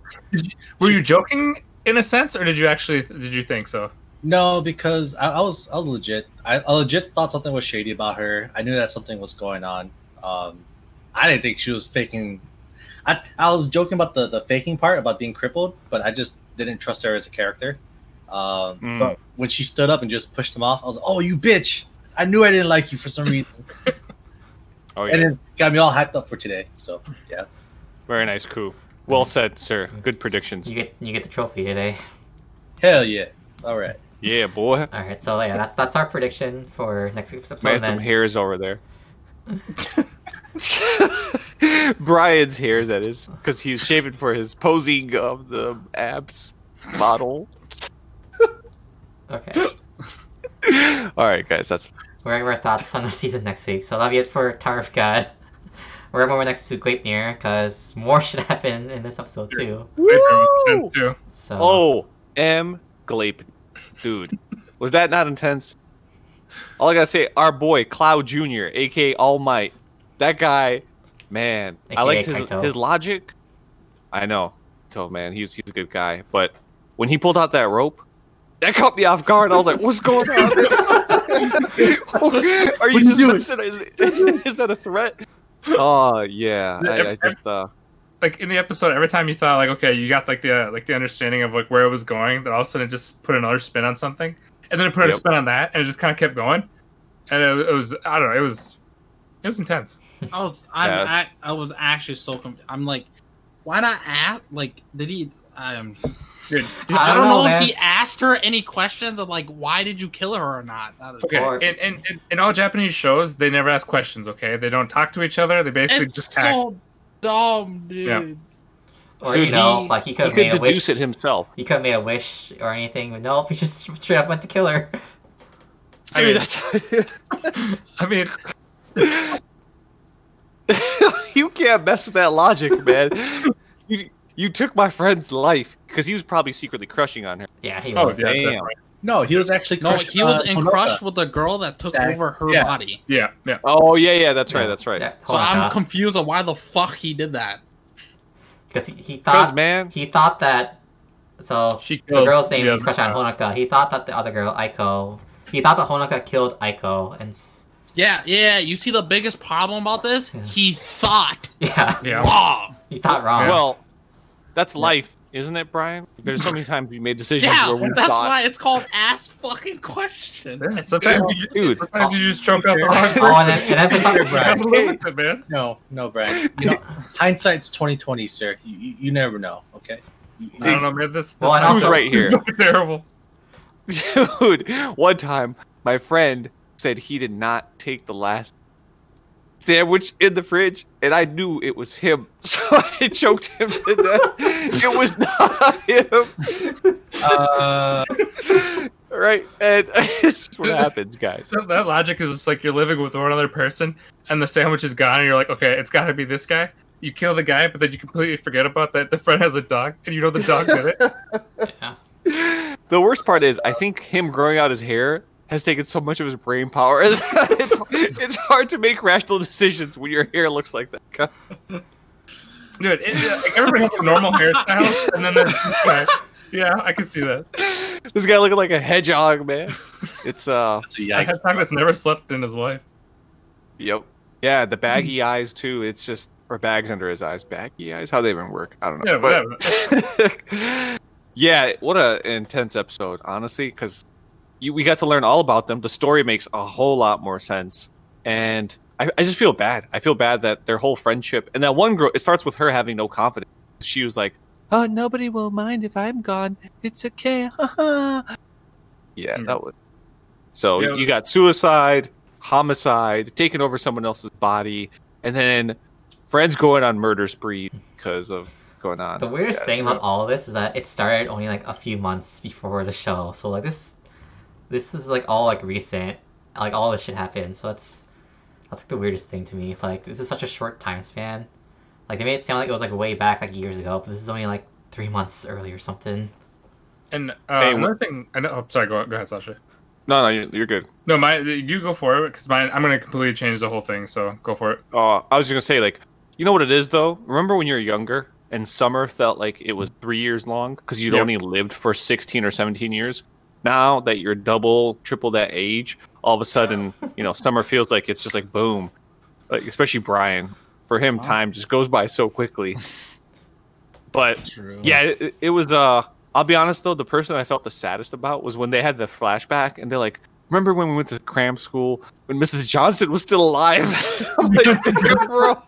[SPEAKER 1] Were you joking in a sense, or did you actually did you think so?
[SPEAKER 3] No, because I, I was I was legit. I, I legit thought something was shady about her. I knew that something was going on. Um, I didn't think she was faking. I I was joking about the the faking part about being crippled, but I just didn't trust her as a character. Um,
[SPEAKER 2] Mm.
[SPEAKER 3] But when she stood up and just pushed him off, I was like, "Oh, you bitch! I knew I didn't like you for some reason." *laughs*
[SPEAKER 2] Oh yeah.
[SPEAKER 3] and
[SPEAKER 2] yeah,
[SPEAKER 3] it got me all hyped up for today. So yeah,
[SPEAKER 2] very nice Ku. Well said, sir. Good predictions.
[SPEAKER 5] You get you get the trophy today.
[SPEAKER 3] hell yeah! All right.
[SPEAKER 2] Yeah, boy.
[SPEAKER 5] All right. So yeah, that's that's our prediction for next week's episode.
[SPEAKER 2] Man,
[SPEAKER 5] and
[SPEAKER 2] some hairs over there. *laughs* Brian's hairs, that is, because he's shaving for his posing of the abs model.
[SPEAKER 5] Okay. *laughs*
[SPEAKER 2] All right, guys, that's
[SPEAKER 5] We're gonna our thoughts on the season next week. So that'll be it for Tower of God. We're gonna move next to Gleipnir because more should happen in this episode too.
[SPEAKER 1] Wait for him to sense, too.
[SPEAKER 5] So
[SPEAKER 2] Oh, M. Glape. Dude, was that not intense? All I gotta say, our boy, Cloud Jr., aka All Might. That guy, man, I
[SPEAKER 5] AKA
[SPEAKER 2] liked his,
[SPEAKER 5] Kaito.
[SPEAKER 2] his logic. I know. So, man, he's, he's a good guy. But when he pulled out that rope, that caught me off guard. I was like, what's going on? *laughs* Are you just messing? Is, *laughs* is that a threat? *laughs* Oh, yeah. I, I just, uh,
[SPEAKER 1] Like in the episode, every time you thought like, okay, you got like the uh, like the understanding of like where it was going, then all of a sudden it just put another spin on something, and then it put a spin on that, and it just kind of kept going, and it, it was I don't know, it was it was intense.
[SPEAKER 4] I was I,
[SPEAKER 2] Yeah.
[SPEAKER 4] I, I was actually so confused. I'm like, why not ask? Like, did he? Um,
[SPEAKER 1] Dude,
[SPEAKER 5] I
[SPEAKER 4] I,
[SPEAKER 5] don't
[SPEAKER 4] don't
[SPEAKER 5] know,
[SPEAKER 4] know, if he asked her any questions of like, why did you kill her or not. That
[SPEAKER 1] Okay,
[SPEAKER 5] Or-
[SPEAKER 1] in, in, in, in all Japanese shows, they never ask questions. Okay, they don't talk to each other. They basically
[SPEAKER 4] It's
[SPEAKER 1] just act.
[SPEAKER 4] So dumb, dude.
[SPEAKER 1] Yeah.
[SPEAKER 5] or
[SPEAKER 2] Dude,
[SPEAKER 5] you know,
[SPEAKER 2] he-
[SPEAKER 5] like he could have made a wish.
[SPEAKER 2] it himself.
[SPEAKER 5] He could have made a wish or anything, but nope. He just straight up went to kill her.
[SPEAKER 1] I mean,
[SPEAKER 2] that's. *laughs*
[SPEAKER 1] I mean, *laughs*
[SPEAKER 2] you can't mess with that logic, man. you, you took my friend's life because he was probably secretly crushing on her.
[SPEAKER 5] Yeah, he
[SPEAKER 1] oh
[SPEAKER 5] was.
[SPEAKER 1] yeah,
[SPEAKER 2] Damn.
[SPEAKER 1] definitely.
[SPEAKER 3] No, he was actually
[SPEAKER 4] No, he was
[SPEAKER 3] uh,
[SPEAKER 4] in
[SPEAKER 3] Honoka.
[SPEAKER 4] crush with the girl that took
[SPEAKER 3] Yeah,
[SPEAKER 4] over her
[SPEAKER 3] yeah.
[SPEAKER 4] body.
[SPEAKER 1] yeah, yeah.
[SPEAKER 2] Oh yeah, yeah, that's right, that's right.
[SPEAKER 5] Yeah,
[SPEAKER 4] So I'm
[SPEAKER 5] Honoka.
[SPEAKER 4] confused on why the fuck he did that.
[SPEAKER 5] because he, he thought
[SPEAKER 2] man,
[SPEAKER 5] he thought that. So
[SPEAKER 1] She
[SPEAKER 5] the
[SPEAKER 1] killed
[SPEAKER 5] girl's name is
[SPEAKER 1] other
[SPEAKER 5] crush on. Honoka. He thought that the other girl, Aiko, he thought that Honoka killed Aiko, and
[SPEAKER 4] Yeah, yeah. You see the biggest problem about this?
[SPEAKER 5] Yeah.
[SPEAKER 4] He thought *laughs*
[SPEAKER 5] Yeah,
[SPEAKER 1] Yeah.
[SPEAKER 4] wrong.
[SPEAKER 5] he thought wrong.
[SPEAKER 2] Well, that's life, isn't it, Brian? There's so many *laughs* times we made decisions
[SPEAKER 4] Yeah,
[SPEAKER 2] where we
[SPEAKER 4] that's
[SPEAKER 2] thought.
[SPEAKER 4] why it's called ask fucking question.
[SPEAKER 1] Yeah, sometimes, you, just-
[SPEAKER 2] Dude.
[SPEAKER 1] sometimes you just choke out the
[SPEAKER 3] Oh,
[SPEAKER 1] wrong
[SPEAKER 5] and then, and then for some,
[SPEAKER 1] You gotta live with it, man.
[SPEAKER 3] No, no, Brian. You know, *laughs* hindsight's twenty twenty, sir. You, you, you never know. Okay. You- you-
[SPEAKER 1] I don't know, man. This, this
[SPEAKER 5] Well, and
[SPEAKER 2] Who's
[SPEAKER 5] also-
[SPEAKER 2] right here? *laughs*
[SPEAKER 1] terrible.
[SPEAKER 2] Dude, one time my friend said he did not take the last sandwich in the fridge, and I knew it was him, *laughs* so I choked him to death. it was not him,
[SPEAKER 3] Uh,
[SPEAKER 2] right? And *laughs* it's just what happens, guys.
[SPEAKER 1] So that logic is just like you're living with one other person, and the sandwich is gone, and you're like, okay, it's got to be this guy. You kill the guy, but then you completely forget about that. The friend has a dog, and you know the dog did it. *laughs*
[SPEAKER 5] yeah.
[SPEAKER 2] The worst part is, I think him growing out his hair has taken so much of his brain power. *laughs* it's, *laughs* it's hard to make rational decisions when your hair looks like that.
[SPEAKER 1] Dude, it, like, everybody has a normal hairstyle, and then there's this. Yeah, I can see that.
[SPEAKER 2] This guy looking like a hedgehog, man. *laughs* It's uh,
[SPEAKER 3] that's a
[SPEAKER 1] I
[SPEAKER 3] yikes.
[SPEAKER 1] had that's never slept in his life.
[SPEAKER 2] Yep. Yeah, the baggy eyes too. It's just or bags under his eyes. Baggy eyes. How they even work? I don't know.
[SPEAKER 1] Yeah,
[SPEAKER 2] But- yeah, what a intense episode, honestly, because we got to learn all about them. The story makes a whole lot more sense, and I, I just feel bad. I feel bad that their whole friendship and that one girl. It starts with her having no confidence. She was like, "Oh, nobody will mind if I'm gone. It's okay." yeah,
[SPEAKER 1] Mm.
[SPEAKER 2] that was. So
[SPEAKER 1] Yeah.
[SPEAKER 2] you got suicide, homicide, taking over someone else's body, and then friends going on murder spree because of going on.
[SPEAKER 5] The weirdest
[SPEAKER 2] Yeah,
[SPEAKER 5] thing about all of this is that it started only like a few months before the show. So like this, this is like all like recent. Like all this shit happened. So that's that's like the weirdest thing to me. Like this is such a short time span. Like they made it sound like it was like way back like years ago, but this is only like three months early or something.
[SPEAKER 1] And uh,
[SPEAKER 2] Hey,
[SPEAKER 1] another thing, I know. Oh, sorry, go, go ahead, Sasha.
[SPEAKER 2] No, no, you- you're good.
[SPEAKER 1] No, my you go for it because mine. I'm gonna completely change the whole thing. So go for it.
[SPEAKER 2] Uh, I was just gonna say, like, you know what it is though. Remember when you were younger and summer felt like it was three years long because you'd
[SPEAKER 1] Yep.
[SPEAKER 2] only lived for sixteen or seventeen years. Now that you're double, triple that age, all of a sudden, you know, summer *laughs* feels like it's just like boom. Like, especially Brian, for him, time just goes by so quickly. *laughs* But
[SPEAKER 4] True.
[SPEAKER 2] yeah, it, it was. Uh, I'll be honest though, the person I felt the saddest about was when they had the flashback and they're like, "Remember when we went to cram school when Mrs. Johnson was still alive?" *laughs* I'm like, "Damn, bro,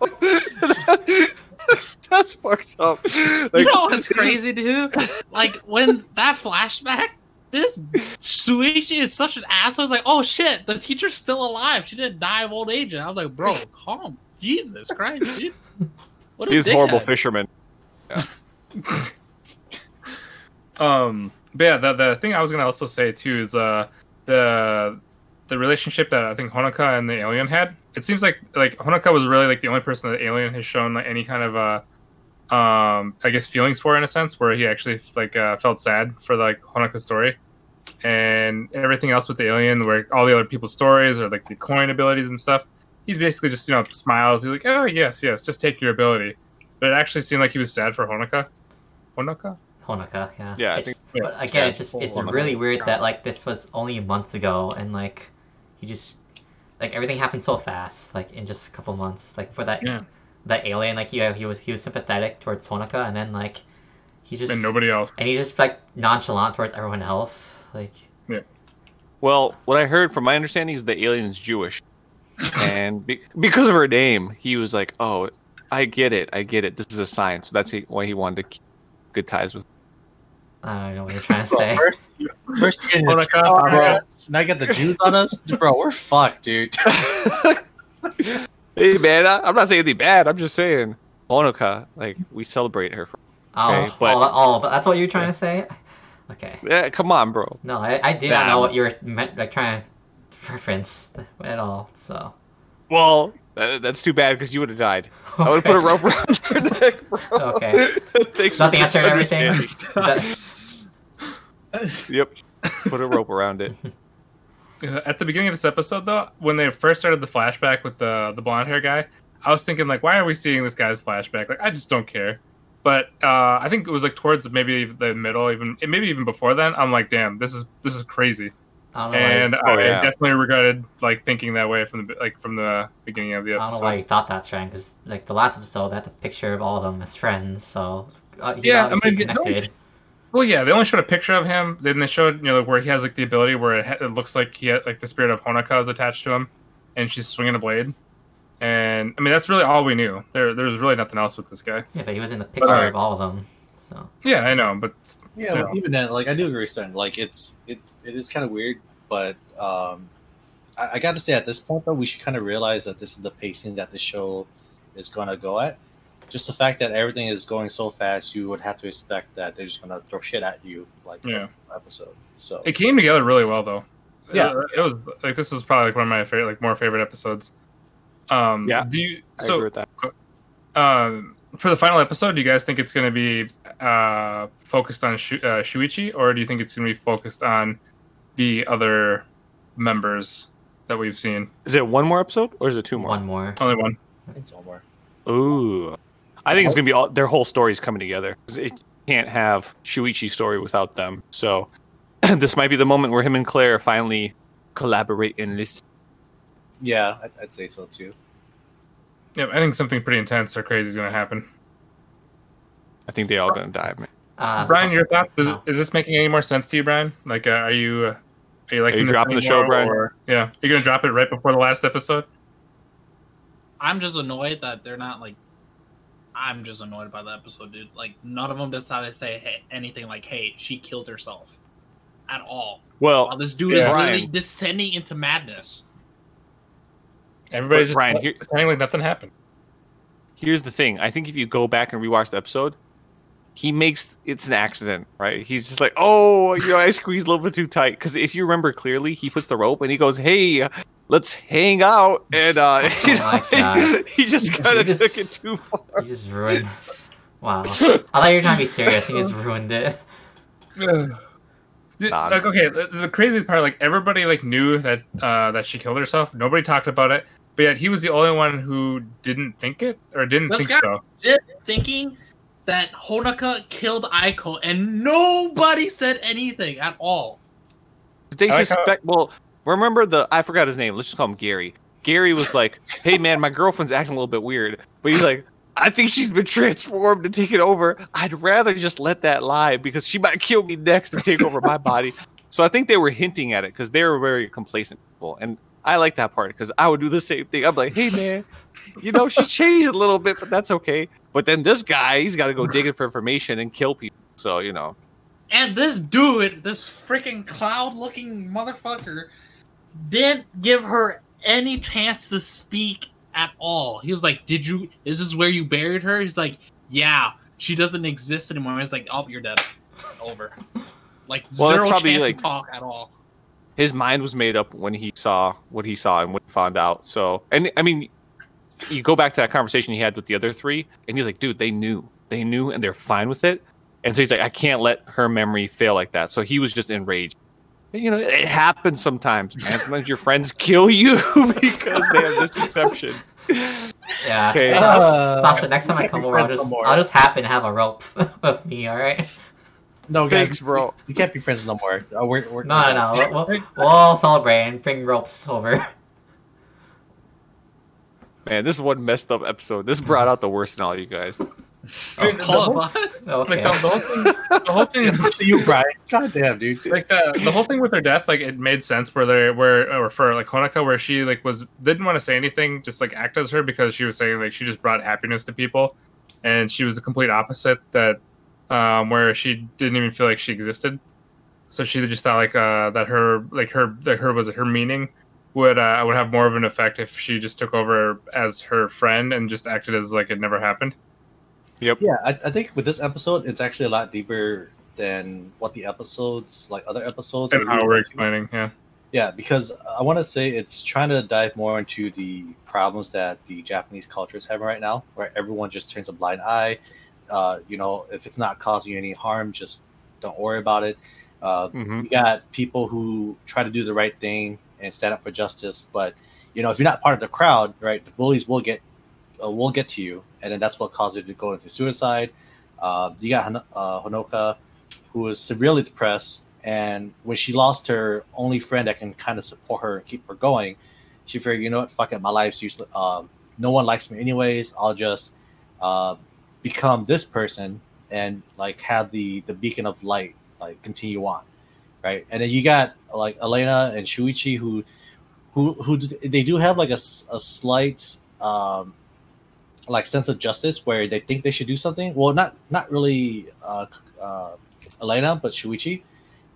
[SPEAKER 2] that's fucked up.
[SPEAKER 4] you know what's crazy, dude? Like when that flashback, this Shuichi is such an asshole. It's like, oh shit, the teacher's still alive. She didn't die of old age. And I was like, bro, *laughs* calm. Jesus Christ, dude. What a
[SPEAKER 2] he's a horrible
[SPEAKER 4] dickhead.
[SPEAKER 2] fisherman. *laughs*
[SPEAKER 1] Um, but yeah, the the thing I was gonna also say too is uh the the relationship that I think Honoka and the alien had. It seems like like Honoka was really like the only person that the alien has shown like any kind of uh um I guess feelings for in a sense where he actually like uh, felt sad for like Honoka's story. And everything else with the alien, where all the other people's stories or like the coin abilities and stuff, he's basically just you know smiles. He's like, oh yes, yes, just take your ability. But it actually seemed like he was sad for Honoka. Honoka.
[SPEAKER 5] Honoka, yeah.
[SPEAKER 2] Yeah, I
[SPEAKER 5] It's-
[SPEAKER 2] think-
[SPEAKER 5] but again,
[SPEAKER 1] yeah,
[SPEAKER 5] it's just it's
[SPEAKER 3] Honoka.
[SPEAKER 5] really weird that like this was only months ago and like he just like everything happened so fast, like in just a couple months. Like for that
[SPEAKER 1] Yeah.
[SPEAKER 5] That alien, like he uh, he was he was sympathetic towards Honoka, and then like he just
[SPEAKER 1] And nobody else.
[SPEAKER 5] and he's just like nonchalant towards everyone else. Like yeah.
[SPEAKER 2] Well, what I heard from my understanding is the alien's Jewish, and be- because of her name, he was like, "Oh, I get it, I get it. This is a sign." So that's why he wanted to keep good ties with.
[SPEAKER 5] I don't know what you're trying to *laughs*
[SPEAKER 3] Bro,
[SPEAKER 5] say.
[SPEAKER 3] first, first you're getting the
[SPEAKER 1] Honoka,
[SPEAKER 3] Jews on
[SPEAKER 1] bro.
[SPEAKER 3] now you got the Jews on us, bro. We're fucked, dude. *laughs* *laughs*
[SPEAKER 2] hey man, I, I'm not saying anything bad. I'm just saying Honoka, like we celebrate her. For,
[SPEAKER 5] Oh,
[SPEAKER 2] Okay, but-
[SPEAKER 5] oh, oh, that's what you're trying to say. Okay.
[SPEAKER 2] yeah, come on, bro.
[SPEAKER 5] No, I, I did not know what you were meant, like trying to reference at all. So
[SPEAKER 2] Well, that, that's too bad because you would have died. I would have put a rope around your neck, bro.
[SPEAKER 5] Okay. *laughs*
[SPEAKER 2] Thanks
[SPEAKER 5] Is that
[SPEAKER 2] for
[SPEAKER 5] the answer to everything? that- *laughs*
[SPEAKER 2] Yep. Put a rope around it. *laughs*
[SPEAKER 1] At the beginning of this episode, though, when they first started the flashback with the the blonde hair guy, I was thinking like, why are we seeing this guy's flashback? Like, I just don't care. But uh, I think it was like towards maybe the middle, even maybe even before then. I'm like, damn, this is this is crazy.
[SPEAKER 5] I don't know.
[SPEAKER 1] and
[SPEAKER 5] why,
[SPEAKER 2] Oh,
[SPEAKER 1] I
[SPEAKER 2] yeah.
[SPEAKER 1] definitely regretted like thinking that way from the like from the beginning of the episode.
[SPEAKER 5] I don't know why you thought that, Strand. Because like the last episode, they had the picture of all of them as friends. So uh,
[SPEAKER 1] Yeah, I
[SPEAKER 5] obviously
[SPEAKER 1] mean, no-
[SPEAKER 5] connected.
[SPEAKER 1] Well, yeah, they only showed a picture of him. Then they showed you know where he has like the ability where it, ha- it looks like he had like the spirit of Honoka is attached to him, and she's swinging a blade. And I mean that's really all we knew. There, there's really nothing else with this guy.
[SPEAKER 5] Yeah, but he was in the picture
[SPEAKER 1] alright.
[SPEAKER 5] of all of them. So
[SPEAKER 1] Yeah, I know, but
[SPEAKER 3] Yeah,
[SPEAKER 1] still.
[SPEAKER 3] but even then, like I do agree with Stan. Like it's it, it is kind of weird, but um, I, I got to say at this point though, we should kind of realize that this is the pacing that the show is going to go at. Just the fact that everything is going so fast, you would have to expect that they're just going to throw shit at you like
[SPEAKER 1] Yeah.
[SPEAKER 3] episode. So
[SPEAKER 1] it came together really well though.
[SPEAKER 3] Yeah.
[SPEAKER 1] it, it was like this was probably like one of my favorite, like more favorite episodes. Um,
[SPEAKER 2] Yeah,
[SPEAKER 1] Do you
[SPEAKER 2] I
[SPEAKER 1] so
[SPEAKER 2] agree with that.
[SPEAKER 1] um for the final episode? Do you guys think it's going to be uh focused on Shu- uh, Shuichi, or do you think it's going to be focused on the other members that we've seen?
[SPEAKER 2] Is it one more episode or is it two more?
[SPEAKER 5] one more.
[SPEAKER 1] Only one.
[SPEAKER 3] I think somewhere.
[SPEAKER 2] Ooh, I think it's gonna be all their whole stories coming together. It can't have Shuichi's story without them. So *clears throat* this might be the moment where him and Claire finally collaborate and listen.
[SPEAKER 3] Yeah, I'd, I'd say so too.
[SPEAKER 1] Yeah, I think something pretty intense or crazy is going to happen.
[SPEAKER 2] I think they all gonna die, man.
[SPEAKER 5] Uh,
[SPEAKER 1] Brian, your thoughts? Is, is this making any more sense to you, Brian? Like, uh, are you uh, are you like
[SPEAKER 2] you dropping the show, Brian?
[SPEAKER 1] Or, yeah, you're gonna drop it right before the last episode.
[SPEAKER 4] I'm just annoyed that they're not like. I'm just annoyed by the episode, dude. Like none of them decided to say hey, anything like, "Hey, she killed herself," at all. While
[SPEAKER 2] Well,
[SPEAKER 4] this dude
[SPEAKER 1] Yeah.
[SPEAKER 4] is literally
[SPEAKER 2] Brian.
[SPEAKER 4] descending into madness.
[SPEAKER 1] Everybody's
[SPEAKER 2] But
[SPEAKER 1] just
[SPEAKER 2] Brian, here-
[SPEAKER 1] pretending like nothing happened.
[SPEAKER 2] here's the thing. I think if you go back and rewatch the episode, he makes it's an accident, right? He's just like, oh, you know, I squeezed a little bit too tight. Because if you remember clearly, he puts the rope and he goes, hey, let's hang out, and uh, *laughs* *laughs* you know,
[SPEAKER 5] my God.
[SPEAKER 2] he just kind of took it too far.
[SPEAKER 5] You just ruined. *laughs* Wow. I thought you were trying to be serious. You just ruined it. *sighs*
[SPEAKER 1] Dude,
[SPEAKER 2] Nah.
[SPEAKER 1] like okay, the, the crazy part, like everybody like knew that uh, that she killed herself. Nobody talked about it, but yet he was the only one who didn't think it or didn't
[SPEAKER 4] This
[SPEAKER 1] think so.
[SPEAKER 4] Legit thinking that Honoka killed Aiko, and nobody said anything at all.
[SPEAKER 2] They
[SPEAKER 1] I like how-
[SPEAKER 2] suspect. Well, remember the I forgot his name. Let's just call him Gary. Gary was like, "Hey man, my girlfriend's acting a little bit weird," but he's like, "I think she's been transformed to take it over. I'd rather just let that lie because she might kill me next and take over my *laughs* body." So I think they were hinting at it because they were very complacent people, and I like that part because I would do the same thing. I'm like, "Hey man, you know she changed a little bit, but that's okay." But then this guy, he's got to go digging for information and kill people. So you know,
[SPEAKER 4] And this dude, this freaking cloud-looking motherfucker, didn't give her any chance to speak at all. He was like, "Did you? Is this where you buried her?" He's like, "Yeah, she doesn't exist anymore." He's like, "Oh, you're dead. Over." Like
[SPEAKER 2] Well,
[SPEAKER 4] zero chance
[SPEAKER 2] like-
[SPEAKER 4] to talk at all.
[SPEAKER 2] his mind was made up when he saw what he saw and what he found out. So, and I mean, you go back to that conversation he had with the other three, and he's like, dude, they knew, they knew, and they're fine with it. And so he's like, I can't let her memory fail like that. So he was just enraged. And, you know, it happens sometimes, man. Sometimes your friends kill you *laughs* because they have misconceptions.
[SPEAKER 5] Yeah.
[SPEAKER 2] Okay.
[SPEAKER 5] Uh, Sasha, next time I come over, I'll just
[SPEAKER 3] no.
[SPEAKER 5] I'll just happen to have a rope *laughs* with me. All right.
[SPEAKER 3] No, guys,
[SPEAKER 2] Thanks, bro.
[SPEAKER 3] You can't be friends no more. Uh, we're, we're,
[SPEAKER 5] No, no, no. *laughs* We'll, we'll, we'll all celebrate and bring ropes over.
[SPEAKER 2] Man, this is one messed up episode. This brought out the worst in all you guys.
[SPEAKER 1] I mean, the whole-
[SPEAKER 5] Okay.
[SPEAKER 1] Like the, the whole thing, the whole thing
[SPEAKER 3] to you, *laughs* Brian. God damn, dude.
[SPEAKER 1] like the the whole thing with her death, like it made sense where they where or for like Honoka, where she like was didn't want to say anything, just like act as her because she was saying like she just brought happiness to people, and she was the complete opposite that um where she didn't even feel like she existed, so she just thought like uh that her like her that her was her meaning would uh would have more of an effect if she just took over as her friend and just acted as like it never happened.
[SPEAKER 3] Yeah, I, I think with this episode, it's actually a lot deeper than what the episodes, like other episodes,
[SPEAKER 1] And how we're explaining, yeah.
[SPEAKER 3] Yeah, because I want to say it's trying to dive more into the problems that the Japanese culture is having right now, where everyone just turns a blind eye. Uh, you know, if it's not causing you any harm, just don't worry about it. Uh,
[SPEAKER 2] Mhm.
[SPEAKER 3] You got people who try to do the right thing and stand up for justice, but you know, if you're not part of the crowd, right, the bullies will get uh, will get to you, and then that's what caused you to go into suicide. Uh, you got Han- uh, Honoka, who is severely depressed, And when she lost her only friend that can kind of support her and keep her going, she figured, you know what, fuck it, my life's useless. Um, no one likes me anyways. I'll just uh, become this person and like have the the beacon of light like continue on, right? And then you got like Elena and Shuichi who who who they do have like a, a slight um like sense of justice where they think they should do something. Well, not not really uh, uh, Elena, but Shuichi.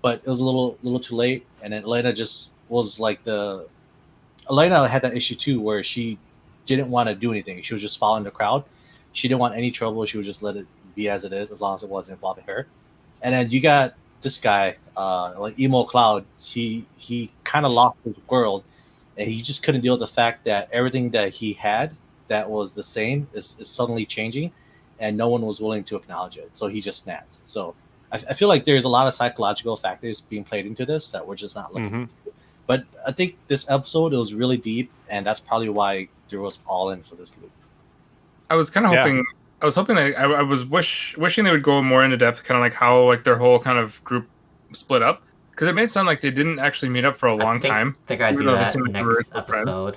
[SPEAKER 3] But it was a little little too late, and then Elena just was like the Elena had that issue too, where she didn't want to do anything. She was just following the crowd. She didn't want any trouble. She would just let it be as it is, as long as it wasn't involving her. And then you got this guy, uh, like Emo Cloud. He he kind of lost his world, and he just couldn't deal with the fact that everything that he had that was the same is, is suddenly changing, and no one was willing to acknowledge it. So he just snapped. So I, I feel like there's a lot of psychological factors being played into this that we're just not looking
[SPEAKER 2] Mhm.
[SPEAKER 3] into. But I think this episode it was really deep, and that's probably why there was all in for this loop.
[SPEAKER 1] I was kind of
[SPEAKER 2] Yeah.
[SPEAKER 1] hoping. I was hoping that I, I was wish wishing they would go more into depth, kind of like how like their whole kind of group split up, because it made it sound like they didn't actually meet up for a
[SPEAKER 5] I
[SPEAKER 1] long
[SPEAKER 5] think
[SPEAKER 1] time.
[SPEAKER 5] They're gonna do that
[SPEAKER 1] seem like they were
[SPEAKER 5] next
[SPEAKER 1] still friends.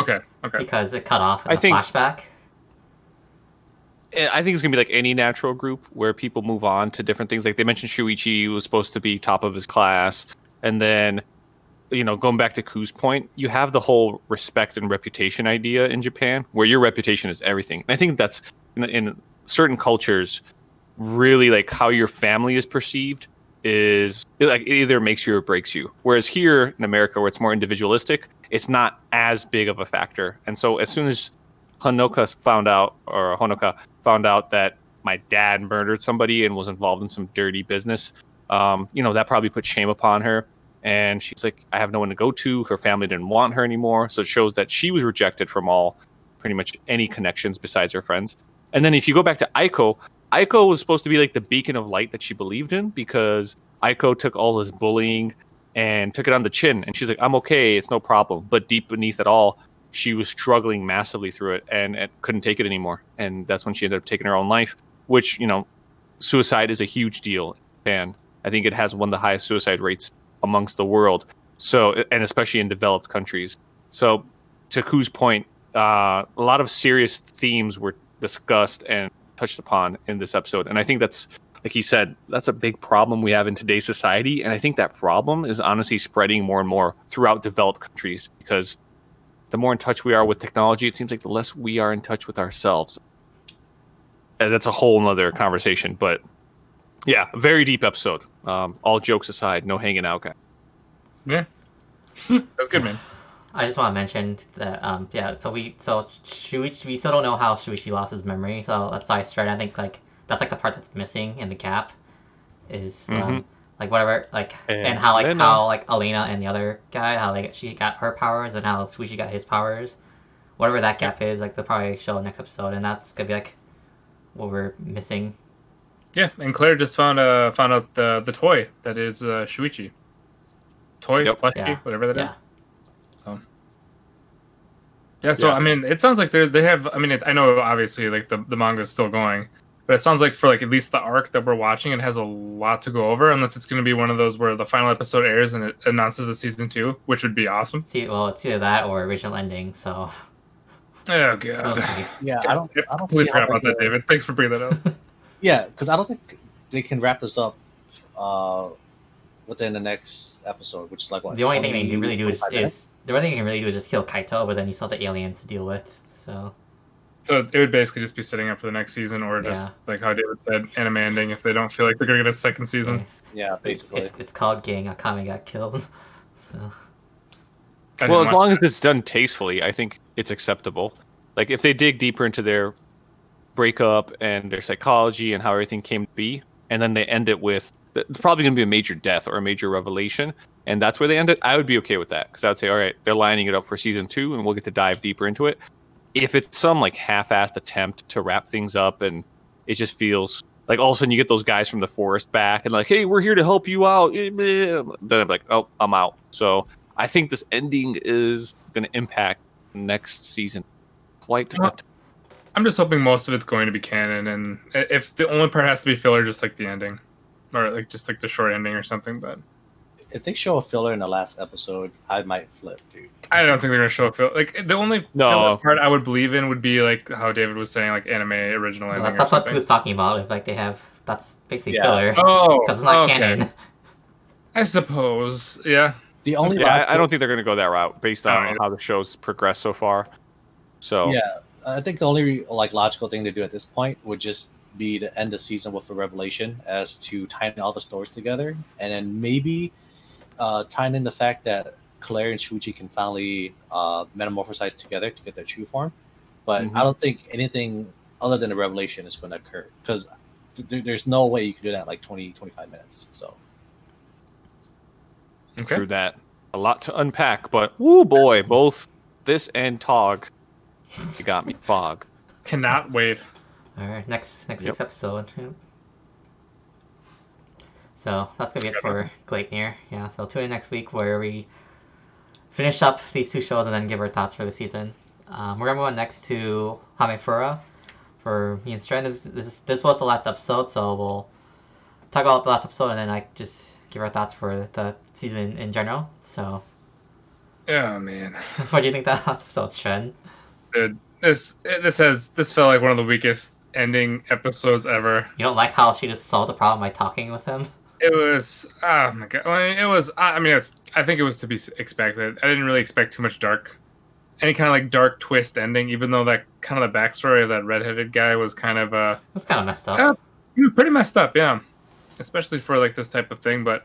[SPEAKER 5] Episode
[SPEAKER 1] Okay, okay.
[SPEAKER 5] because it cut off in
[SPEAKER 2] I
[SPEAKER 5] the
[SPEAKER 2] think-
[SPEAKER 5] flashback.
[SPEAKER 2] Eh, I think it's gonna be like any natural group where people move on to different things. Like they mentioned, Shuichi was supposed to be top of his class, and then, you know, going back to Ku's point, you have the whole respect and reputation idea in Japan, where your reputation is everything. And I think that's in, in certain cultures, really like how your family is perceived is it, like it either makes you or breaks you. Whereas here in America, where it's more individualistic, it's not as big of a factor. And so as soon as Honoka found out, or Honoka found out that my dad murdered somebody and was involved in some dirty business, um, you know, that probably put shame upon her. And she's like, I have no one to go to. Her family didn't want her anymore. So it shows that she was rejected from all pretty much any connections besides her friends. And then if you go back to Aiko, Aiko was supposed to be like the beacon of light that she believed in because Aiko took all this bullying and took it on the chin. And she's like, I'm okay. It's no problem. But deep beneath it all, she was struggling massively through it and, and couldn't take it anymore. And that's when she ended up taking her own life, which, you know, suicide is a huge deal Japan. I think it has one of the highest suicide rates amongst the world. So, and especially in developed countries. So, to Ku's point, uh, a lot of serious themes were discussed and touched upon in this episode. And I think that's, like he said, that's a big problem we have in today's society. And I think that problem is honestly spreading more and more throughout developed countries because the more in touch we are with technology, it seems like the less we are in touch with ourselves. And that's a whole nother conversation. But yeah, very deep episode. Um, all jokes aside, no hanging out guy. Yeah. *laughs*
[SPEAKER 1] that's good, man.
[SPEAKER 5] I just want to mention that um yeah so we so Shuichi we still don't know how Shuichi lost his memory so that's why I started I think like that's like the part that's missing in the gap is um, like whatever like and,
[SPEAKER 2] And
[SPEAKER 5] how like
[SPEAKER 2] Elena.
[SPEAKER 5] how like Elena and the other guy how like she got her powers and how Shuichi got his powers whatever that gap is like they'll probably show next episode and that's gonna be like what we're missing
[SPEAKER 1] Yeah, and Claire just found uh found out the the toy that is uh, Shuichi. Toy,
[SPEAKER 2] Yep.
[SPEAKER 1] plushie,
[SPEAKER 5] Yeah.
[SPEAKER 1] whatever that is.
[SPEAKER 5] yeah
[SPEAKER 1] So yeah, so
[SPEAKER 2] Yeah.
[SPEAKER 1] I mean, it sounds like they're they have. I mean, it, I know obviously like the the manga is still going, but it sounds like for like at least the arc that we're watching, it has a lot to go over. Unless it's going to be one of those where the final episode airs and it announces a season two, which would be awesome.
[SPEAKER 5] see well it's either that or original ending so
[SPEAKER 1] Oh
[SPEAKER 5] we'll
[SPEAKER 1] god, *laughs*
[SPEAKER 3] Yeah, I don't. I don't
[SPEAKER 1] we
[SPEAKER 3] see
[SPEAKER 1] forgot about that,
[SPEAKER 3] they-
[SPEAKER 1] David. Thanks for bringing that up. *laughs*
[SPEAKER 3] Yeah, because I don't think they can wrap this up uh, within the next episode, which is like what.
[SPEAKER 5] the only thing they can really do is, is the only thing you can really do is just kill Kaito, but then you still have the aliens to deal with. So
[SPEAKER 1] so it would basically just be setting up for the next season, or just
[SPEAKER 5] Yeah.
[SPEAKER 1] like how David said, anime ending if they don't feel like they're going to get a second season.
[SPEAKER 3] Yeah,
[SPEAKER 5] it's,
[SPEAKER 3] basically.
[SPEAKER 5] it's, it's called Gang Akame got killed. *laughs* So
[SPEAKER 2] well, as
[SPEAKER 1] watch
[SPEAKER 2] long as it's done tastefully, I think it's acceptable. Like if they dig deeper into their breakup and their psychology and how everything came to be, and then they end it with it's probably going to be a major death or a major revelation, and that's where they end it. I would be okay with that because I would say, all right, they're lining it up for season two, and we'll get to dive deeper into it. If it's some like half-assed attempt to wrap things up, and it just feels like all of a sudden you get those guys from the forest back and like, hey, we're here to help you out. eh, Then I'm like, oh, I'm out. So I think this ending is going to impact next season quite a
[SPEAKER 1] Well,
[SPEAKER 2] bit.
[SPEAKER 1] I'm just hoping most of it's going to be canon, and if the only part has to be filler, just like the ending. or like just like the short ending or something. But
[SPEAKER 3] If they show a filler in the last episode, I might flip, dude.
[SPEAKER 1] I don't think they're gonna show a filler. Like the only
[SPEAKER 2] No.
[SPEAKER 1] filler part I would believe in would be like how David was saying, like anime original
[SPEAKER 5] Well,
[SPEAKER 1] ending.
[SPEAKER 5] that's what
[SPEAKER 1] something.
[SPEAKER 5] he was talking about. If like they have that's basically
[SPEAKER 3] Yeah.
[SPEAKER 5] filler
[SPEAKER 1] Oh,
[SPEAKER 5] because it's not
[SPEAKER 1] okay.
[SPEAKER 5] canon.
[SPEAKER 1] I suppose. Yeah.
[SPEAKER 3] The only
[SPEAKER 2] Yeah, I, I don't think they're going to go that route based on
[SPEAKER 1] don't
[SPEAKER 2] how the show's progressed so far. So
[SPEAKER 3] Yeah, I think the only like logical thing to do at this point would just be to end the season with a revelation as to tying all the stories together, and then maybe uh, tying in the fact that Claire and Shuichi can finally uh, metamorphosize together to get their true form. But
[SPEAKER 2] Mhm.
[SPEAKER 3] I don't think anything other than a revelation is going to occur because th- there's no way you can do that in like 20, 25 minutes. So
[SPEAKER 1] Okay.
[SPEAKER 2] True that. A lot to unpack, but woo boy, both this and Tog, you got me. Fog. *laughs*
[SPEAKER 1] Cannot wait.
[SPEAKER 5] All right, next next
[SPEAKER 2] Yep.
[SPEAKER 5] week's episode. So that's gonna be it for Gleipnir. Yeah. So tune in next week where we finish up these two shows and then give our thoughts for the season. Um, we're gonna move on next to Hamefura for me and Strand. This, this this was the last episode, so we'll talk about the last episode and then like just give our thoughts for the season in general. So,
[SPEAKER 1] Oh man. *laughs*
[SPEAKER 5] what do you think that last episode's Strand?
[SPEAKER 1] Dude, this this has this felt like one of the weakest ending episodes ever.
[SPEAKER 5] You don't like how she just solved the problem by talking with him? *laughs*
[SPEAKER 1] It was oh my god. I mean, it was. I mean, it's, I think it was to be expected. I didn't really expect too much dark, any kind of like dark twist ending. Even though that kind of the backstory of that redheaded guy was kind of uh,
[SPEAKER 5] That's kind of messed up.
[SPEAKER 1] He pretty messed up. Yeah, especially for like this type of thing. But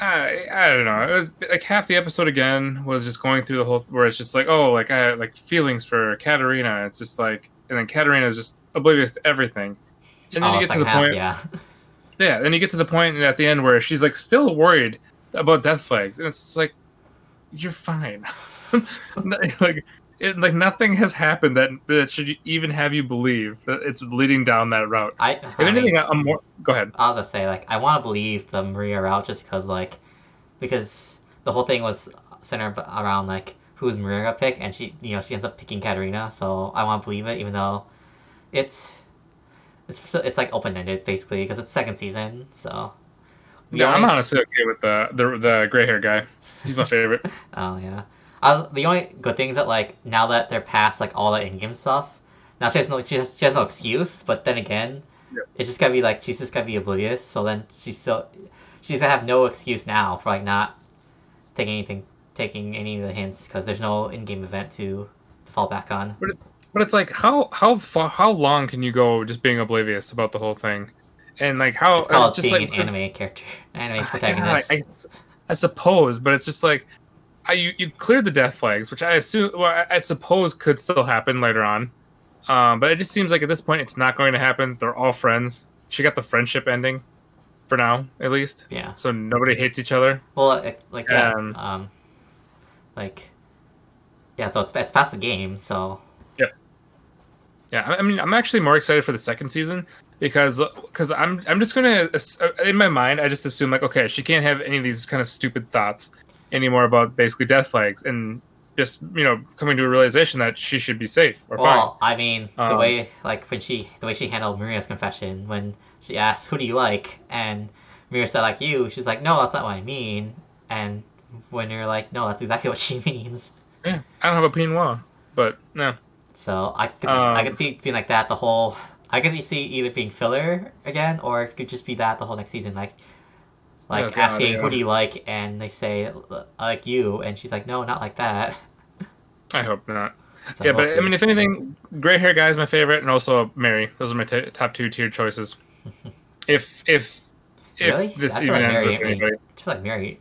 [SPEAKER 1] I I don't know. It was like half the episode again was just going through the whole where it's just like oh like I like feelings for Katarina. It's just like and then Katarina is just oblivious to everything. And then
[SPEAKER 5] Oh,
[SPEAKER 1] you get to the
[SPEAKER 5] half,
[SPEAKER 1] point.
[SPEAKER 5] yeah. *laughs*
[SPEAKER 1] Yeah, then you get to the point at the end where she's like still worried about death flags, and it's like you're fine. *laughs* like it, like nothing has happened that that should even have you believe that it's leading down that route.
[SPEAKER 5] I,
[SPEAKER 1] If
[SPEAKER 5] I
[SPEAKER 1] anything, I'm more. Go ahead.
[SPEAKER 5] I was gonna say like I want to believe the Maria route just because like because the whole thing was centered around like who's Maria gonna pick and she you know she ends up picking Katarina so I want to believe it even though it's it's it's like open ended basically because it's second season so
[SPEAKER 1] Yeah, I'm honestly okay with the the the gray hair guy. He's my favorite. *laughs*
[SPEAKER 5] Oh yeah. I was, the only good thing is that like now that they're past like all the in-game stuff, now she has no she has, she has no excuse. But then again,
[SPEAKER 1] Yeah.
[SPEAKER 5] it's just gotta be like she's just gotta be oblivious. So then she's still she's gonna have no excuse now for like not taking anything taking any of the hints because there's no in-game event to to fall back on.
[SPEAKER 1] But it's like how how far how long can you go just being oblivious about the whole thing, and like how
[SPEAKER 5] It's called
[SPEAKER 1] just
[SPEAKER 5] being
[SPEAKER 1] like
[SPEAKER 5] an anime character, *laughs* anime protagonist.
[SPEAKER 1] I, I, I suppose, but it's just like I, you you cleared the death flags, which I assume, well, I, I suppose could still happen later on. Um, but it just seems like at this point it's not going to happen. They're all friends. She got the friendship ending, for now at least.
[SPEAKER 5] yeah.
[SPEAKER 1] So nobody hates each other.
[SPEAKER 5] Well, it, like yeah,
[SPEAKER 1] Um,
[SPEAKER 5] um, like yeah. So it's it's past the game. So
[SPEAKER 1] Yeah, I mean, I'm actually more excited for the second season because because I'm I'm just gonna in my mind I just assume like okay she can't have any of these kind of stupid thoughts anymore about basically death flags and just you know coming to a realization that she should be safe or fine.
[SPEAKER 5] Well, I mean, the
[SPEAKER 1] Um,
[SPEAKER 5] way like when she the way she handled Maria's confession when she asked, "Who do you like?" and Maria said, "Like you." She's like, "No, that's not what I mean." And when you're like, "No, that's exactly *laughs* what she means."
[SPEAKER 1] Yeah, I don't have a pinot, but no.
[SPEAKER 5] So I could I
[SPEAKER 1] Um,
[SPEAKER 5] could see it being like that the whole. I could see either being filler again, or it could just be that the whole next season, like. Like
[SPEAKER 1] Oh, God,
[SPEAKER 5] asking
[SPEAKER 1] yeah.
[SPEAKER 5] who do you like, and they say I like you, and she's like, no, not like that.
[SPEAKER 1] I hope not.
[SPEAKER 5] So
[SPEAKER 1] yeah,
[SPEAKER 5] we'll
[SPEAKER 1] but I mean, if anything, gray hair guy is my favorite, and also Mary. Those are my t- top two tiered choices. *laughs* if if if
[SPEAKER 5] Really?
[SPEAKER 1] this
[SPEAKER 5] I
[SPEAKER 1] even
[SPEAKER 5] like
[SPEAKER 1] ends
[SPEAKER 5] Mary
[SPEAKER 1] with
[SPEAKER 5] ain't really-
[SPEAKER 1] anybody.
[SPEAKER 5] I feel like Mary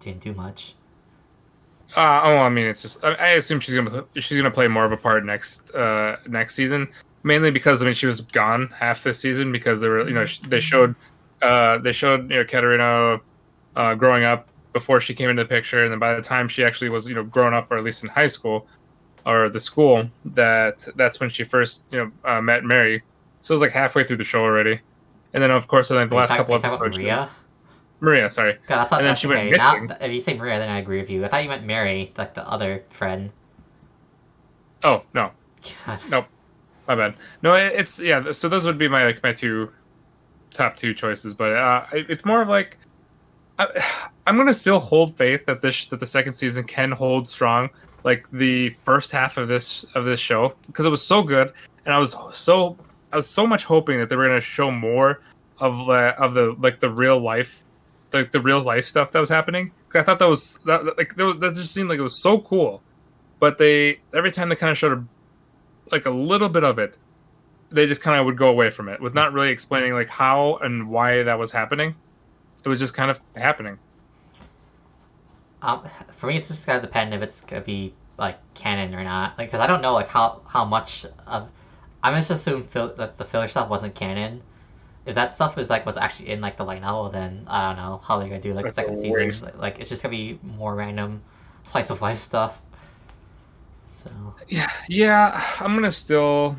[SPEAKER 5] didn't do much.
[SPEAKER 1] Uh, oh, I mean, it's just I, I assume she's gonna she's gonna play more of a part next uh next season, mainly because I mean she was gone half this season because they were you know they showed uh they showed you know Katarina uh growing up before she came into the picture, and then by the time she actually was you know grown up or at least in high school or the school that that's when she first you know uh, met Mary. So it was like halfway through the show already, and then of course I think the last couple
[SPEAKER 5] are you about
[SPEAKER 1] episodes.
[SPEAKER 5] Maria?
[SPEAKER 1] Maria, sorry.
[SPEAKER 5] God, I thought
[SPEAKER 1] And then she went missing.
[SPEAKER 5] If you say Maria, then I agree with you. I thought you meant Mary, like the other friend.
[SPEAKER 1] Oh no,
[SPEAKER 5] God.
[SPEAKER 1] My bad. No, it's yeah. So those would be my like my two top two choices, but uh, it's more of like I, *sighs* I'm gonna still hold faith that this that the second season can hold strong, like the first half of this of this show, because it was so good, and I was so I was so much hoping that they were gonna show more of uh, of the like the real life, like the real life stuff that was happening. I thought that was that like that, just seemed like it was so cool, but they every time they kind of showed a, like a little bit of it, they just kind of would go away from it with not really explaining like how and why that was happening. It was just kind of happening.
[SPEAKER 5] Um, for me, it's just gotta depend if it's gonna be like canon or not. Like, cause I don't know like how how much of. I'm just assume fill, that the filler stuff wasn't canon. If that stuff was like was actually in like the light novel, then I don't know how they're gonna do like
[SPEAKER 1] That's
[SPEAKER 5] the second season. Like, like, it's just gonna be more random slice of life stuff. So
[SPEAKER 1] Yeah, yeah. I'm gonna still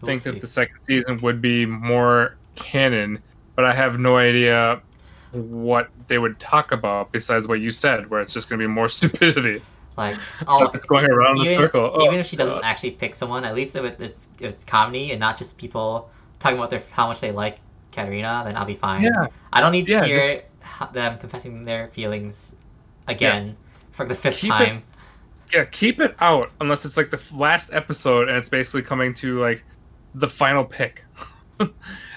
[SPEAKER 5] we'll
[SPEAKER 1] think
[SPEAKER 5] see.
[SPEAKER 1] that the second season would be more canon, but I have no idea what they would talk about besides what you said, where it's just gonna be more *laughs* stupidity.
[SPEAKER 5] like oh,
[SPEAKER 1] it's going around in a
[SPEAKER 5] even,
[SPEAKER 1] circle. Oh,
[SPEAKER 5] even if she oh, doesn't
[SPEAKER 1] God.
[SPEAKER 5] actually pick someone, at least if it's, if it's comedy and not just people talking about their how much they like Katarina, then I'll be fine.
[SPEAKER 1] Yeah,
[SPEAKER 5] I don't need to
[SPEAKER 1] Yeah,
[SPEAKER 5] hear ho- them confessing their feelings again for the fifth
[SPEAKER 1] Keep it-
[SPEAKER 5] time.
[SPEAKER 1] yeah. Keep it out unless it's like the last episode and it's basically coming to like the final pick, *laughs* and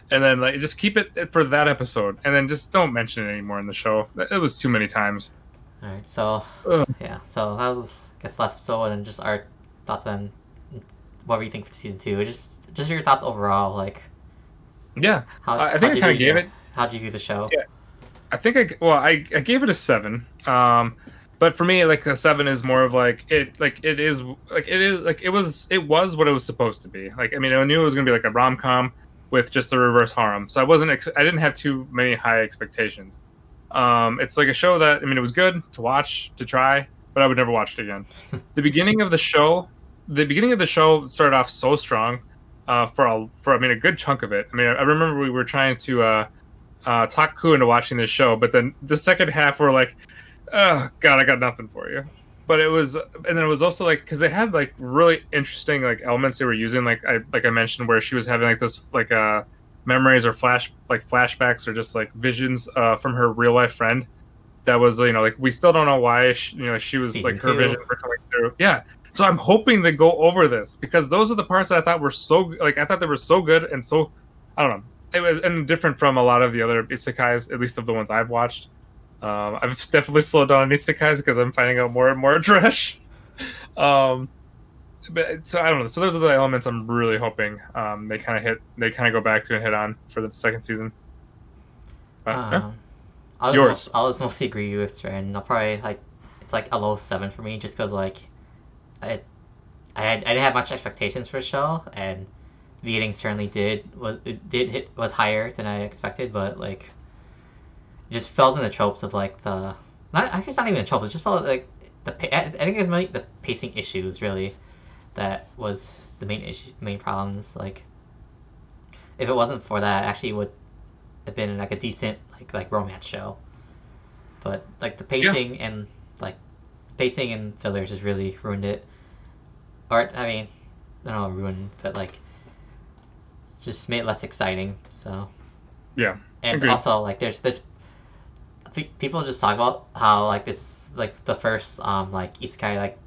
[SPEAKER 1] then like just keep it for that episode, and then just don't mention it anymore in the show. It was too many times.
[SPEAKER 5] All right, so
[SPEAKER 1] Ugh.
[SPEAKER 5] yeah, so that was I guess the last episode, and just our thoughts on what we think for season two. Just just your thoughts overall, like
[SPEAKER 1] Yeah,
[SPEAKER 5] how
[SPEAKER 1] I- think I kinda gave it-
[SPEAKER 5] How'd you view the show?
[SPEAKER 1] Yeah. I think I well I, I gave it a seven. Um, but for me, like a seven is more of like it like it is like it is like it was it was what it was supposed to be. Like I mean, I knew it was gonna be like a rom com with just the reverse harem, so I wasn't ex- I didn't have too many high expectations. Um, it's like a show that I mean, it was good to watch to try, but I would never watch it again. *laughs* the beginning of the show, the beginning of the show started off so strong. Uh, for a for I mean a good chunk of it. I mean, I remember we were trying to uh, uh, talk Ku into watching this show, but then the second half we're like, oh god, I got nothing for you. But it was, and then it was also like because they had like really interesting like elements they were using, like I like I mentioned, where she was having like this like uh memories or flash like flashbacks or just like visions uh from her real life friend. That was you know like we still don't know why she, you know she was
[SPEAKER 5] Season
[SPEAKER 1] like her
[SPEAKER 5] two.
[SPEAKER 1] vision were coming through. Yeah, so I'm hoping they go over this because those are the parts that I thought were so like I thought they were so good and so I don't know it was and different from a lot of the other isekais, at least of the ones I've watched. Um, I've *laughs* definitely slowed down on isekais because I'm finding out more and more *laughs* trash. um, but so I don't know. So those are the elements I'm really hoping um, they kind of hit. They kind of go back to and hit on for the second season. But, yeah.
[SPEAKER 5] Um, I'll
[SPEAKER 1] Yours.
[SPEAKER 5] most- I'll just mostly agree with Trent. I'll probably like it's like a low seven for me, just because like I I had I didn't have much expectations for show, and the ending certainly did was it did hit was higher than I expected, but like it just falls in the tropes of like the not I guess not even a trope. It just felt like the I think it's mainly the pacing issues really that was the main issue, the main problems. Like if it wasn't for that, it actually would have been like a decent like like romance show. But like the pacing and like pacing and fillers just really ruined it. Or I mean, I don't know ruined, but like just made it less exciting. So
[SPEAKER 1] Yeah,
[SPEAKER 5] and
[SPEAKER 1] agreed.
[SPEAKER 5] also like there's there's pe- people just talk about how like this like the first um like isekai like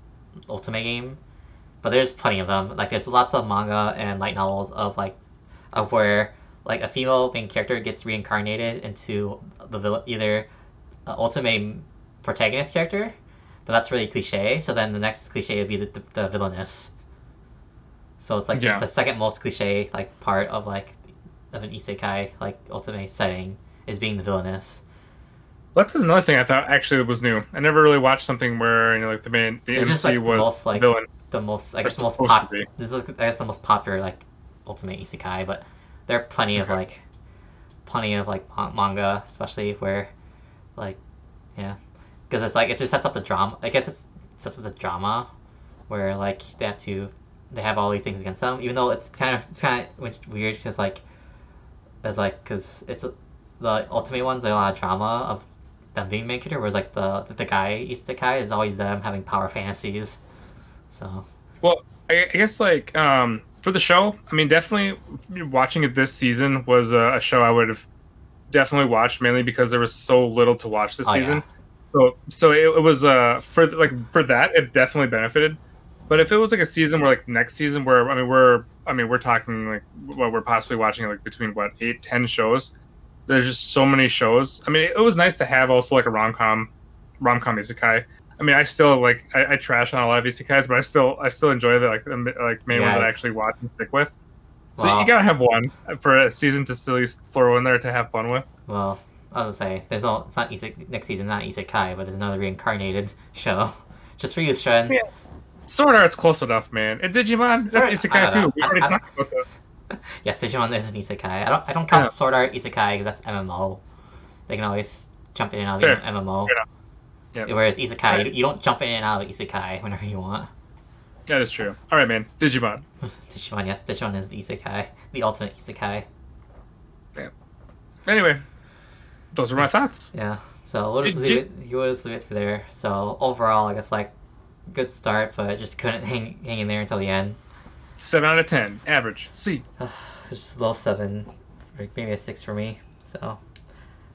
[SPEAKER 5] ultimate game, but there's plenty of them. Like there's lots of manga and light novels of like of where like a female main character gets reincarnated into the villain either uh, ultimate protagonist character, but that's really cliche. So then the next cliche would be the, the, the villainess. So it's like
[SPEAKER 1] Yeah.
[SPEAKER 5] the second most cliche like part of like of an isekai like ultimate setting is being the villainess.
[SPEAKER 1] that's another thing I thought actually was new. I never really watched something where you know like the main the
[SPEAKER 5] It's
[SPEAKER 1] MC
[SPEAKER 5] just, like, the
[SPEAKER 1] was
[SPEAKER 5] most, like,
[SPEAKER 1] the villain.
[SPEAKER 5] The most I guess the most pop. This is I guess the most popular like ultimate isekai, but there are plenty of like plenty of like manga, especially where like yeah, because it's like it just sets up the drama. I guess it's sets up the drama where like they have to they have all these things against them, even though it's kind of it's kind of weird because like there's like because it's the ultimate ones like a lot of drama of them being main character, whereas like the the guy isekai is always them having power fantasies. So
[SPEAKER 1] Well, I, I guess like um, for the show, I mean, definitely watching it this season was a, a show I would have definitely watched mainly because there was so little to watch this
[SPEAKER 5] Oh, yeah.
[SPEAKER 1] So so it, it was uh for like for that it definitely benefited. But if it was like a season where like next season where I mean we're I mean we're talking like what we're possibly watching like between what eight ten shows. There's just so many shows. I mean it, was nice to have also like a rom com rom com isekai. I mean I still like I, I trash on a lot of isekais, but I still I still enjoy the like the like main ones that I actually watch and stick with. So
[SPEAKER 5] Wow.
[SPEAKER 1] you gotta have one for a season to at least throw in there to have fun with.
[SPEAKER 5] Well, I was gonna say there's no. It's not Isek, next season. Not Isekai, but there's another reincarnated show. *laughs* Just for you, Stren.
[SPEAKER 1] Yeah. Sword Art's close enough, man. And Digimon, that's
[SPEAKER 5] I
[SPEAKER 1] Isekai too. We already
[SPEAKER 5] I- I-
[SPEAKER 1] talked about this. *laughs*
[SPEAKER 5] Yes, Digimon is an Isekai. I don't. I don't count
[SPEAKER 1] Yeah.
[SPEAKER 5] Sword Art Isekai because that's MMO. They can always jump in and out of the MMO.
[SPEAKER 1] Fair enough.
[SPEAKER 5] Whereas Isekai,
[SPEAKER 1] Right.
[SPEAKER 5] you, you don't jump in and out of Isekai whenever you want.
[SPEAKER 1] That is true. All right, man. Digimon. *laughs*
[SPEAKER 5] Digimon, yes, Digimon is the Isekai, the ultimate Isekai.
[SPEAKER 1] Anyway, those were my thoughts.
[SPEAKER 5] Yeah. So we'll just
[SPEAKER 1] Did
[SPEAKER 5] leave
[SPEAKER 1] you-
[SPEAKER 5] it. You always leave it for there. So overall, I guess like good start, but just couldn't hang hang in there until the end.
[SPEAKER 1] Seven out of ten, average. C. *sighs*
[SPEAKER 5] Just low seven, maybe a six for me. So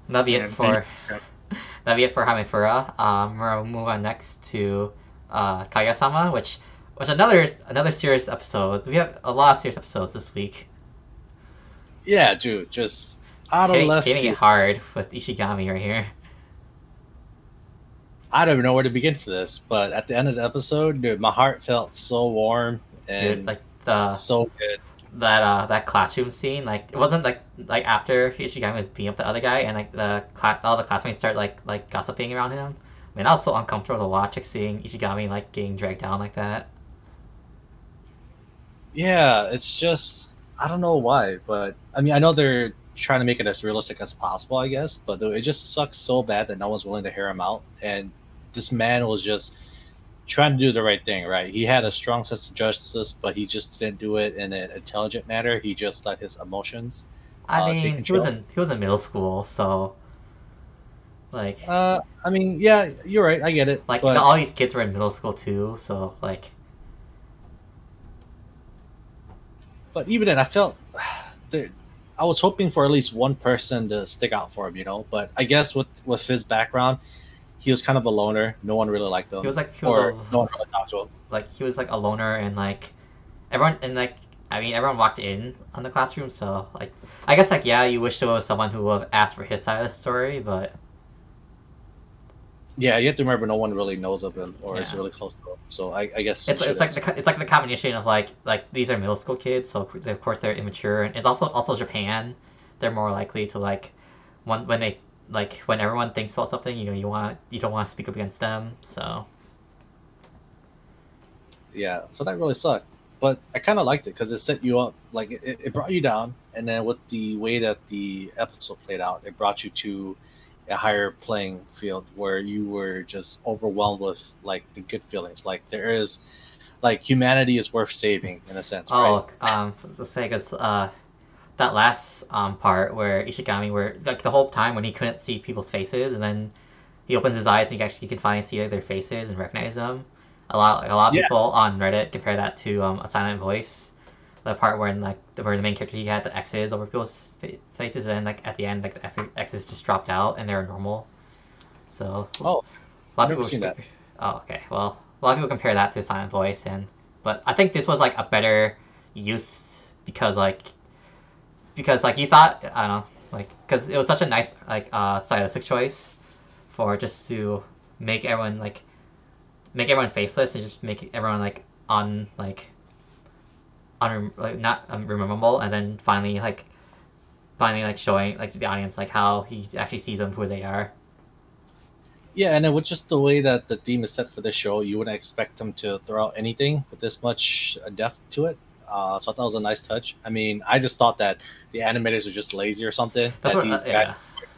[SPEAKER 5] that'll be
[SPEAKER 1] Man,
[SPEAKER 5] it for
[SPEAKER 1] thank *laughs*
[SPEAKER 5] that'll be it for Hamefura. Um, we're gonna move on next to uh, Kaguya-sama, which which another another serious episode. We have a lot of serious episodes this week.
[SPEAKER 3] Yeah, dude, just out of
[SPEAKER 5] Hitting,
[SPEAKER 3] left
[SPEAKER 5] hitting it hard with Ishigami right here.
[SPEAKER 3] I don't even know where to begin for this, but at the end of the episode, dude, my heart felt so warm and
[SPEAKER 5] Dude, like the
[SPEAKER 3] so good.
[SPEAKER 5] that uh that classroom scene like it wasn't like like after Ishigami was beating up the other guy and like the cla- all the classmates start like like gossiping around him. I mean that was so uncomfortable to watch like seeing Ishigami like getting dragged down like that.
[SPEAKER 3] Yeah, it's just I don't know why, but I mean I know they're trying to make it as realistic as possible, I guess, but it just sucks so bad that no one's willing to hear him out. And this man was just trying to do the right thing, right? He had a strong sense of justice, but he just didn't do it in an intelligent manner. He just let his emotions.
[SPEAKER 5] I
[SPEAKER 3] Uh,
[SPEAKER 5] mean he was in he was in middle school so like
[SPEAKER 3] Uh, I mean, yeah, you're right. I get it.
[SPEAKER 5] like
[SPEAKER 3] but
[SPEAKER 5] all these kids were in middle school too so like
[SPEAKER 3] but even then, I felt. *sighs* I was hoping for at least one person to stick out for him, you know. But I guess with with his background, he was kind of a loner. No one really liked him,
[SPEAKER 5] he was like he was
[SPEAKER 3] or
[SPEAKER 5] a,
[SPEAKER 3] no one really talked to him.
[SPEAKER 5] like he was like a loner and like everyone and like I mean everyone walked in on the classroom so like I guess like yeah you wish there was someone who would have asked for his side of the story but
[SPEAKER 3] Yeah, you have to remember, no one really knows of him or is really close to him. So I, I guess
[SPEAKER 5] it's, it's like the it's like the combination of like like these are middle school kids so of course they're immature. And it's also also Japan. They're more likely to like when when they like when everyone thinks about something you know you want you don't want to speak up against them so.
[SPEAKER 3] Yeah so that really sucked. But i kind of liked it because it set you up like it, it brought you down. And then with the way that the episode played out it brought you to a higher playing field where you were just overwhelmed with like the good feelings like there is like humanity is worth saving in a sense right?
[SPEAKER 5] Oh, um, let's say because uh, that last um part where Ishigami, where like the whole time when he couldn't see people's faces, and then he opens his eyes and he actually can finally see their faces and recognize them. A lot, like, a lot of
[SPEAKER 3] Yeah.
[SPEAKER 5] people on Reddit compare that to um, a silent voice, the part where in, like the, where the main character he had the X's over people's faces, and like at the end like the X- X's just dropped out and they're normal. So
[SPEAKER 3] Oh,
[SPEAKER 5] a lot
[SPEAKER 3] I've
[SPEAKER 5] of people
[SPEAKER 3] seen that.
[SPEAKER 5] Oh, okay. Well, a lot of people compare that to Silent Voice, and but I think this was like a better use because like because like you thought I don't know like because it was such a nice like uh stylistic choice for just to make everyone like make everyone faceless and just make everyone like on like un like not unrememberable, and then finally like finally like showing like the audience like how he actually sees them who they are.
[SPEAKER 3] Yeah, and it was just the way that the theme is set for this show, you wouldn't expect them to throw out anything with this much uh, depth to it. Uh, so I thought it was a nice touch. I mean, I just thought that the animators were just lazy or something.
[SPEAKER 5] That's
[SPEAKER 3] that
[SPEAKER 5] what
[SPEAKER 3] these
[SPEAKER 5] uh, yeah.
[SPEAKER 3] guys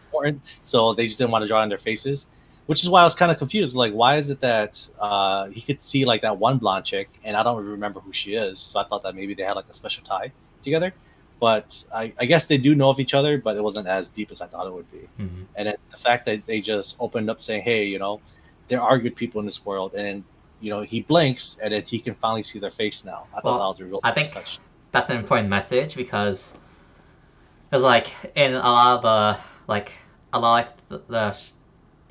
[SPEAKER 3] important, so they just didn't want to draw on their faces. Which is why I was kind of confused. Like, why is it that uh, he could see like that one blonde chick, and I don't remember who she is? So I thought that maybe they had like a special tie together. But I, I guess they do know of each other, but it wasn't as deep as I thought it would be.
[SPEAKER 5] Mhm.
[SPEAKER 3] And then the fact that they just opened up saying, "Hey, you know, there are good people in this world," and you know, he blinks, and then he can finally see their face now. I thought
[SPEAKER 5] Well,
[SPEAKER 3] that was a real
[SPEAKER 5] I
[SPEAKER 3] nice
[SPEAKER 5] think-
[SPEAKER 3] touch.
[SPEAKER 5] that's an important message because it's like in a lot of the like a lot like the, the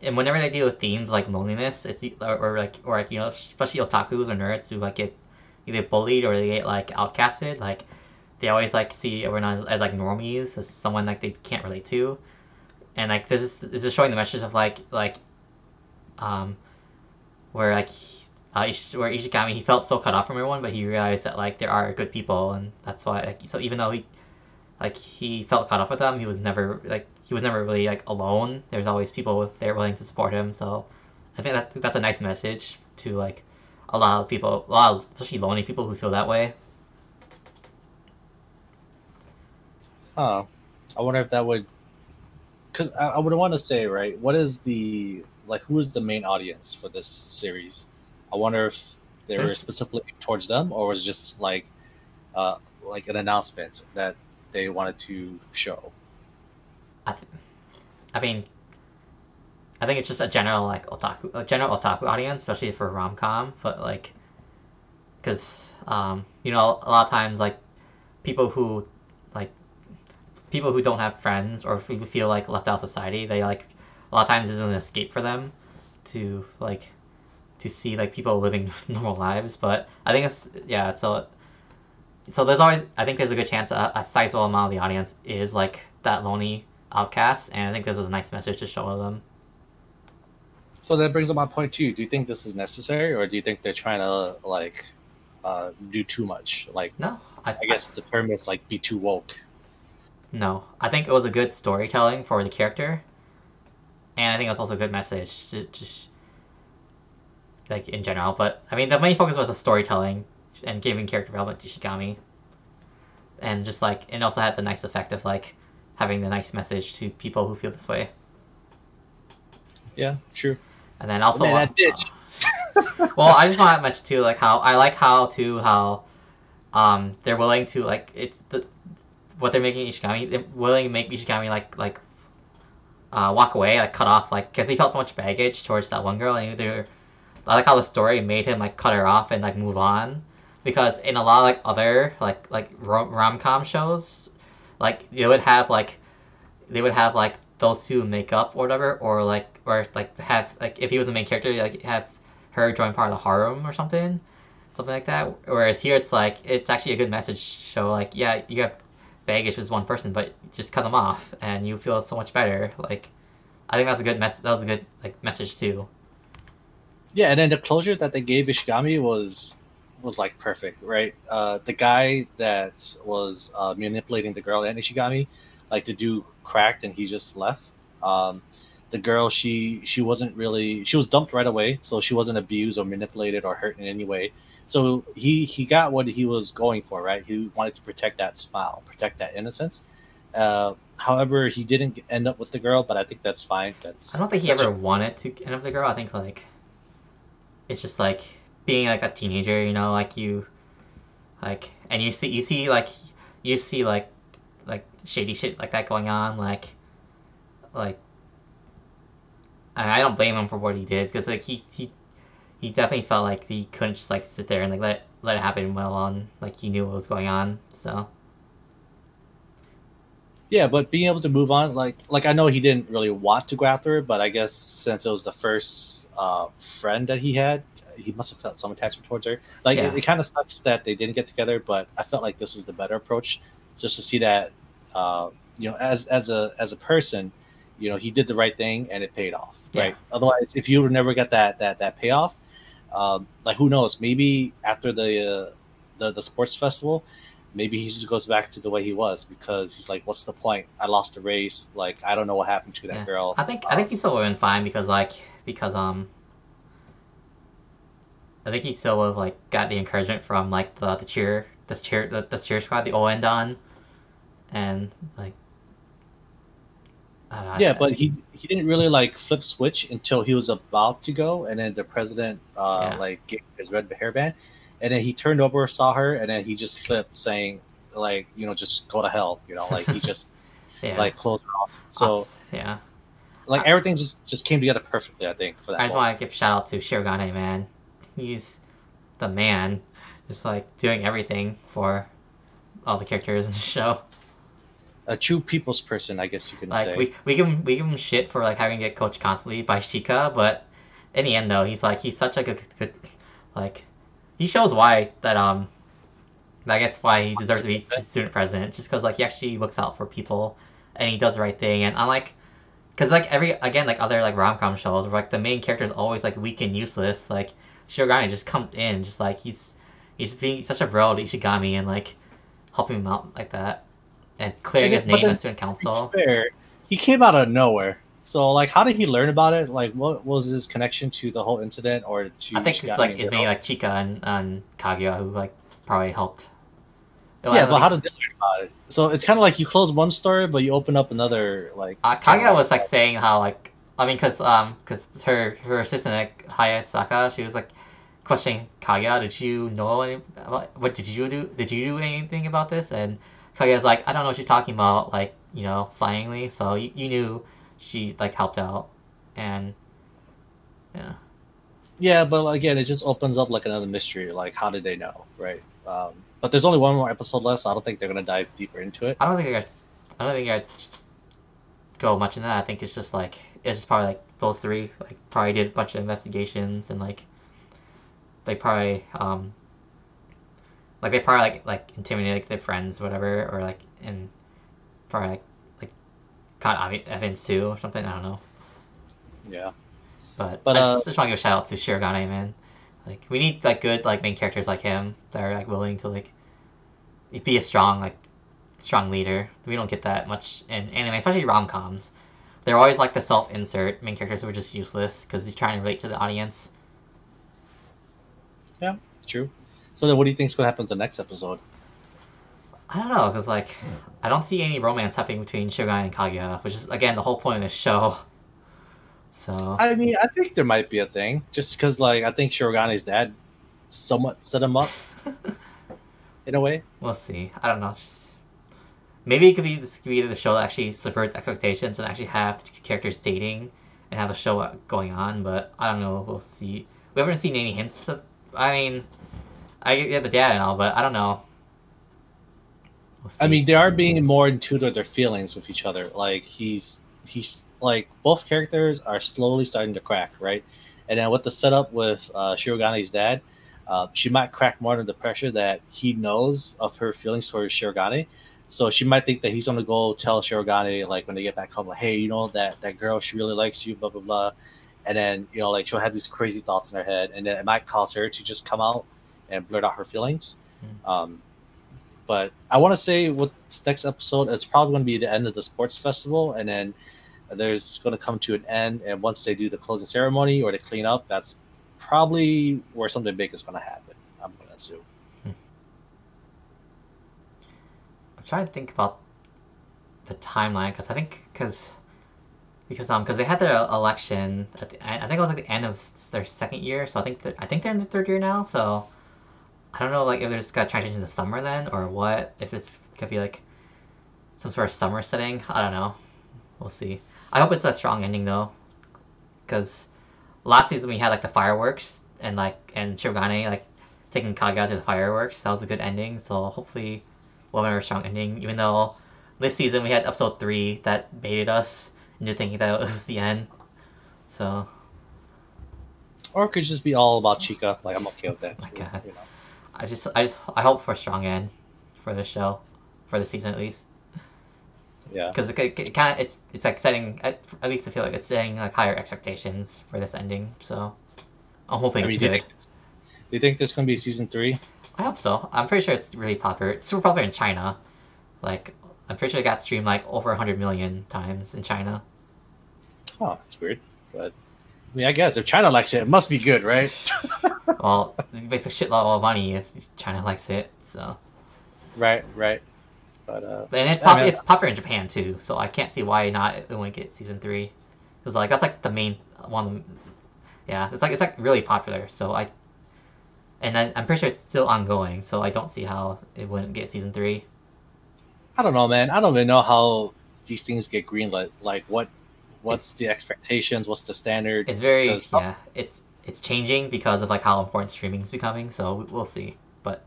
[SPEAKER 5] and whenever they deal with themes like loneliness, it's or, or like or like you know especially otakus or nerds who like get either bullied or they get like outcasted, like they always like see everyone as, as like normies, as someone like they can't relate to, and like this is this is showing the message of like like um where like uh, Ish- where Ishigami he felt so cut off from everyone, but he realized that like there are good people, and that's why like so even though he like he felt cut off with them, he was never like he was never really like alone. There's always people with there willing to support him. So I think that that's a nice message to like a lot of people, a lot of especially lonely people who feel that way.
[SPEAKER 3] Huh. I wonder if that would, because I, I would want to say, right? What is the like? Who is the main audience for this series? I wonder if they were specifically towards them, or was it just like, uh, like an announcement that they wanted to show.
[SPEAKER 5] I, th- I mean, I think it's just a general like otaku, a general otaku audience, especially for rom com. But like, because um, you know, a lot of times like people who people who don't have friends or who feel like left out of society, they like a lot of times is an escape for them to like to see like people living *laughs* normal lives. But I think it's yeah, so so there's always I think there's a good chance a, a sizable amount of the audience is like that lonely outcast, and I think this was a nice message to show them.
[SPEAKER 3] So that brings up my point too. Do you think this is necessary, or do you think they're trying to like uh, do too much? Like,
[SPEAKER 5] No, I,
[SPEAKER 3] I guess the term is like be too woke.
[SPEAKER 5] No. I think it was a good storytelling for the character, and I think it was also a good message to just like in general. But I mean, the main focus was the storytelling and giving character development to Shigami, and just like it also had the nice effect of like having the nice message to people who feel this way,
[SPEAKER 3] Yeah, true.
[SPEAKER 5] and then also
[SPEAKER 3] Man,
[SPEAKER 5] uh,
[SPEAKER 3] that bitch.
[SPEAKER 5] well, I just want to mention too, like how I like how too how um they're willing to like it's the what they're making Ishigami they're willing to make Ishigami like like uh walk away like cut off like because he felt so much baggage towards that one girl and they're I like how the story made him like cut her off and like move on because in a lot of like other like like rom com shows like they would have like they would have like those two make up or whatever or like or like have like if he was the main character like have her join part of the harem or something, something like that. Whereas here it's like it's actually a good message show like yeah you have baggage with one person, but just cut them off and you feel so much better. Like I think that's a good mess. That was a good like message too.
[SPEAKER 3] Yeah, and then the closure that they gave Ishigami was was like perfect, right? Uh, the guy that was uh, manipulating the girl and Ishigami, like the dude cracked and he just left. Um, the girl, she she wasn't really she was dumped right away, so she wasn't abused or manipulated or hurt in any way. So he he got what he was going for, right? He wanted to protect that smile, protect that innocence. Uh, however, he didn't end up with the girl, but I think that's fine. That's
[SPEAKER 5] I don't think he ever wanted to end up with the girl. I think like it's just like being like a teenager, you know, like you like and you see you see like you see like like shady shit like that going on, like like I don't blame him for what he did because like he he he definitely felt like he couldn't just like sit there and like let let it happen well on like he knew what was going on. So
[SPEAKER 3] Yeah, but being able to move on, like like I know he didn't really want to go after her, but I guess since it was the first uh, friend that he had, he must have felt some attachment towards her. Like
[SPEAKER 5] Yeah.
[SPEAKER 3] it, it kind of sucks that they didn't get together, but I felt like this was the better approach, just to see that uh, you know as as a as a person, you know he did the right thing and it paid off,
[SPEAKER 5] Yeah.
[SPEAKER 3] right? Otherwise, if you would never get that that that payoff, um, like who knows? Maybe after the uh, the the sports festival, maybe he just goes back to the way he was because he's like, what's the point? I lost the race. Like I don't know what happened to that
[SPEAKER 5] Yeah.
[SPEAKER 3] girl.
[SPEAKER 5] I think I think he still would have been fine because like because um I think he still would have like got the encouragement from like the the cheer the cheer the, the cheer squad the ouendan and like I
[SPEAKER 3] yeah, but he he didn't really like flip switch until he was about to go, and then the president uh
[SPEAKER 5] Yeah.
[SPEAKER 3] like gave his red hairband, and then he turned over, saw her, and then he just flipped, saying like you know just go to hell, you know, like he *laughs* just
[SPEAKER 5] yeah.
[SPEAKER 3] like closed her off. So
[SPEAKER 5] yeah,
[SPEAKER 3] like everything just just came together perfectly, I think, for that.
[SPEAKER 5] I just want to give shout out to Shirogane man. He's the man, just like doing everything for all the characters in the *laughs* show.
[SPEAKER 3] A true people's person, I guess you can
[SPEAKER 5] Like
[SPEAKER 3] say.
[SPEAKER 5] we we give him we give him shit for like having to get coached constantly by Chika, but in the end though, he's like he's such like a good, good like he shows why that um I guess why he deserves to be student president just because like he actually looks out for people and he does the right thing. And unlike because like every again like other like rom com shows where like the main character is always like weak and useless. Like Shirogane just comes in just like he's he's being such a bro to Ishigami and like helping him out like that and clearing
[SPEAKER 3] Yeah,
[SPEAKER 5] his name as student council.
[SPEAKER 3] fair, he came out of nowhere. So like, how did he learn about it? Like, what was his connection to the whole incident, or to?
[SPEAKER 5] I think it's like it's maybe like Chika and, and Kaguya who like probably helped. Well,
[SPEAKER 3] yeah, but how did they learn about it? So it's kind of like you close one story, but you open up another. Like
[SPEAKER 5] Uh, Kaguya was like saying how like I mean because um because her her assistant like Hayasaka she was like questioning Kaguya did you know any about, what did you do did you do anything about this and Kaguya's like I don't know what you're talking about like you know slyingly so you, you knew she like helped out and yeah
[SPEAKER 3] Yeah, but again, it just opens up like another mystery. Like, how did they know, right? Um, but there's only one more episode left, so I don't think they're gonna dive deeper into it.
[SPEAKER 5] I don't think I I don't think I go much in that I think it's just like it's just probably like those three like probably did a bunch of investigations and like they probably um like they probably like like intimidated like, their friends whatever or like and probably like like caught evidence too or something I don't know.
[SPEAKER 3] Yeah,
[SPEAKER 5] but,
[SPEAKER 3] But,
[SPEAKER 5] I
[SPEAKER 3] uh,
[SPEAKER 5] just, just want to give a shout out to Shirogane man. Like we need like good like main characters like him that are like willing to like be a strong like strong leader. We don't get that much in anime especially rom-coms. They're always like the self-insert main characters who are just useless because they're trying to relate to the audience.
[SPEAKER 3] Yeah, true. So then, what do you think's gonna happen to the next episode?
[SPEAKER 5] I don't know, because like hmm. I don't see any romance happening between Shogun and Kaguya, which is again the whole point of the show. *laughs* So
[SPEAKER 3] I mean, I think there might be a thing, just because like I think Shirogane's dad somewhat set him up *laughs* in a way.
[SPEAKER 5] we'll see. I don't know. Just maybe it could be this could be the show that actually subverts expectations and actually have the characters dating and have a show going on. But I don't know. We'll see. We haven't seen any hints. Of, I mean, I get the dad and all, but I don't know. We'll
[SPEAKER 3] I mean, they are being more in tune with their feelings with each other. Like he's he's like both characters are slowly starting to crack, right? And then with the setup with uh, Shirogane's dad, uh, she might crack more under the pressure that he knows of her feelings towards Shirogane. So she might think that he's gonna go tell Shirogane like when they get back home, like, hey, you know that that girl, she really likes you, blah blah blah. And then you know, like she'll have these crazy thoughts in her head, and then it might cause her to just come out and blurt out her feelings. Um, but I want to say with this next episode, it's probably going to be the end of the sports festival, and then there's going to come to an end. And once they do the closing ceremony or the clean up, that's probably where something big is going to happen. I'm going to assume.
[SPEAKER 5] I'm trying to think about the timeline because I think because because um because they had their election at the end, I think it was like the end of their second year, so I think that I think they're in the third year now. So I don't know like if just gonna transition to summer then or what. If it's gonna be like some sort of summer setting, I don't know. We'll see. I hope it's a strong ending though, because last season we had like the fireworks and like and Shirogane like taking Kaguya to the fireworks. That was a good ending. So hopefully we'll have a strong ending. Even though this season we had episode three that baited us into thinking that it was the end. So
[SPEAKER 3] Or it could just be all about Chika. Like I'm okay with that. *laughs*
[SPEAKER 5] Oh my
[SPEAKER 3] too,
[SPEAKER 5] God.
[SPEAKER 3] you know.
[SPEAKER 5] I just I just I hope for a strong end for this show, for the season at least.
[SPEAKER 3] Yeah.
[SPEAKER 5] Because it, it, kind of it's it's like setting at, at least I feel like it's setting like higher expectations for this ending. So I'm hoping
[SPEAKER 3] I mean,
[SPEAKER 5] it's
[SPEAKER 3] do you,
[SPEAKER 5] good.
[SPEAKER 3] think, do you think there's going to be season three?
[SPEAKER 5] I hope so. I'm pretty sure it's really popular. It's super popular in China. Like I'm pretty sure it got streamed like over 100 million times in China.
[SPEAKER 3] Oh, that's weird. But I mean, I guess if China likes it, it must be good, right? *laughs*
[SPEAKER 5] Well, it makes a shitload of money if China likes it. So
[SPEAKER 3] right, right. But uh,
[SPEAKER 5] and it's pop-
[SPEAKER 3] man.
[SPEAKER 5] it's popular in Japan too. So I can't see why not it wouldn't get season three. Because like that's like the main one. Yeah, it's like it's like really popular. So I. And then I'm pretty sure it's still ongoing, so I don't see how it wouldn't get season three.
[SPEAKER 3] I don't know, man. I don't even know how these things get greenlit. Like, what, what's it's, the expectations? What's the standard?
[SPEAKER 5] It's very
[SPEAKER 3] because,
[SPEAKER 5] yeah. It's it's changing because of like how important streaming is becoming. So we'll see. But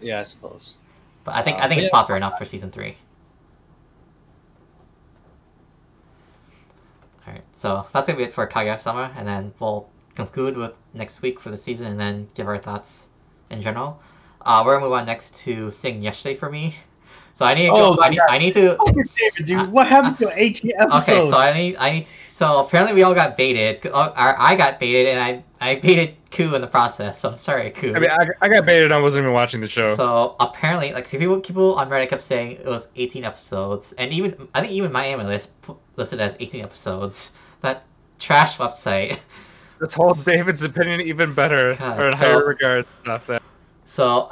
[SPEAKER 3] yeah, I suppose.
[SPEAKER 5] But I think
[SPEAKER 3] uh,
[SPEAKER 5] I um, think
[SPEAKER 3] yeah.
[SPEAKER 5] it's popular enough for season three. All right, so that's gonna be it for Kaguya-sama, and then we'll conclude with next week for the season, and then give our thoughts in general. Uh, we're gonna move on next to Sing Yesterday for me, so I need to
[SPEAKER 3] Oh
[SPEAKER 5] go.
[SPEAKER 3] my
[SPEAKER 5] I need,
[SPEAKER 3] God.
[SPEAKER 5] I need to. *laughs*
[SPEAKER 3] Oh, David, dude, what happened to 18 episodes? *laughs*
[SPEAKER 5] Okay, so I need. I need. So apparently we all got baited. Uh, Or I got baited, and I I baited Ku in the process. So I'm sorry, Ku.
[SPEAKER 1] I mean, I, I got baited. I wasn't even watching the show.
[SPEAKER 5] So apparently, like, so people people on Reddit kept saying it was 18 episodes, and even I think even MyAnimeList listed as 18 episodes. That trash website. *laughs*
[SPEAKER 1] Let's hold David's opinion even better
[SPEAKER 5] God,
[SPEAKER 1] or in
[SPEAKER 5] so-
[SPEAKER 1] higher regard. Stuff that.
[SPEAKER 5] So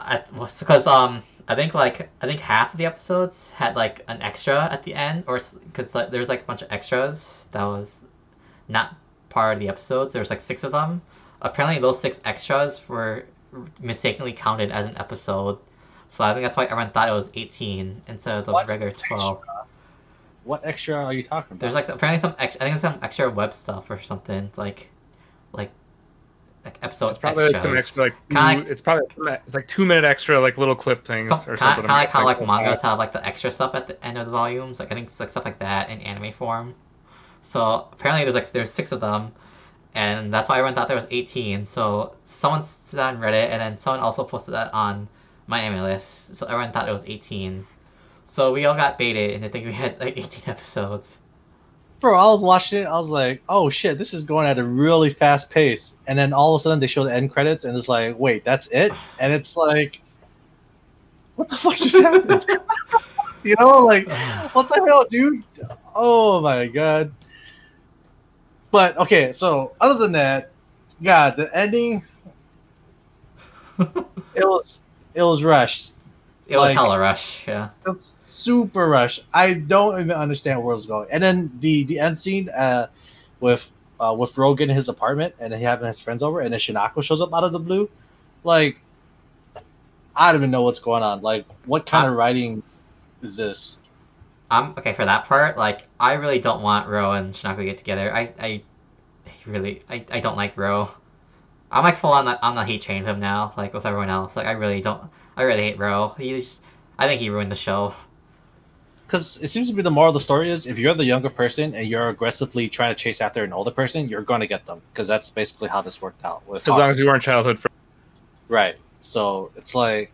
[SPEAKER 5] because um I think like I think half of the episodes had like an extra at the end, or because like, there was like a bunch of extras that was not part of the episodes. There was like six of them. Apparently, those six extras were mistakenly counted as an episode. So I think that's why everyone thought it was 18 instead of the
[SPEAKER 3] What's
[SPEAKER 5] regular 12.
[SPEAKER 3] What extra are you talking about?
[SPEAKER 5] There's like apparently some ex- I think some extra web stuff or something like like like episode
[SPEAKER 1] It's probably like some extra, like,
[SPEAKER 5] Kinda
[SPEAKER 1] it's probably it's like two minute extra, like little clip things
[SPEAKER 5] Some,
[SPEAKER 1] or something.
[SPEAKER 5] kind of like how like mangas have like the extra stuff at the end of the volumes. Like I think it's like stuff like that in anime form. So apparently there's like there's six of them, and that's why everyone thought there was 18. So someone said that on Reddit, and then someone also posted that on MyAnimeList. So everyone thought it was 18. So we all got baited, and I think we had like 18 *laughs* episodes.
[SPEAKER 3] Bro, I was watching it. I was like, "Oh shit, this is going at a really fast pace." And then all of a sudden, they show the end credits, and it's like, "Wait, that's it?" And it's like, "What the fuck just happened?" *laughs* *laughs* you know, like, *sighs* what the hell, dude? Oh my god. But okay, so other than that, God, the ending, *laughs* it was it was rushed.
[SPEAKER 5] It was
[SPEAKER 3] Like-
[SPEAKER 5] hella rush, yeah.
[SPEAKER 3] Super rush. I don't even understand where it's going. And then the the end scene uh, with uh, with Rogan in his apartment and he having his friends over, and then Shinako shows up out of the blue. Like, I don't even know what's going on. Like, what kind of writing is this?
[SPEAKER 5] I'm okay for that part. Like, I really don't want Ro and Shinako to get together. I, I, I really, I, I don't like Ro. I'm like full on the on the hate train of him now. Like with everyone else. Like I really don't. I really hate Ro. He's. I think he ruined the show.
[SPEAKER 3] Because it seems to be the moral of the story is if you're the younger person and you're aggressively trying to chase after an older person, you're going to get them. Because that's basically how this worked out. With
[SPEAKER 1] As long as you weren't childhood friends.
[SPEAKER 3] Right. So it's like,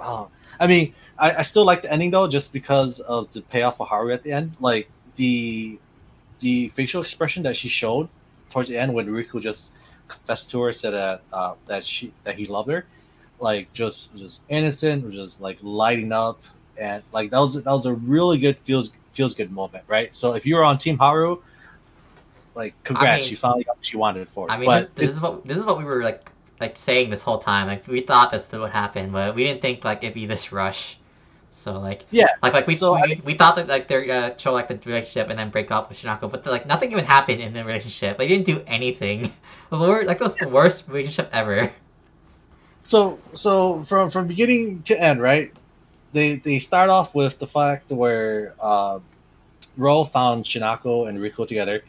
[SPEAKER 3] oh, I mean, I, I still like the ending though, just because of the payoff for Haru at the end. Like the the facial expression that she showed towards the end when Riku just confessed to her, said that uh, that she that he loved her, like just just innocent, just like lighting up, and like that was that was a really good feels feels good moment, right? So if you were on Team Haru, like congrats,
[SPEAKER 5] mean-
[SPEAKER 3] you finally got what you wanted for. it.
[SPEAKER 5] I mean,
[SPEAKER 3] but
[SPEAKER 5] this, this is what this is what we were like like saying this whole time. Like we thought this would happen, but we didn't think like it'd be this rush. So like
[SPEAKER 3] Yeah,
[SPEAKER 5] like like we
[SPEAKER 3] so
[SPEAKER 5] we,
[SPEAKER 3] I-
[SPEAKER 5] we thought that like they're gonna show like the relationship and then break up with Shinako, but like nothing even happened in the relationship. They didn't do anything. The *laughs* Lord, like that's the worst relationship ever.
[SPEAKER 3] So so from from beginning to end right they they start off with the fact where uh ro found shinako and riko together.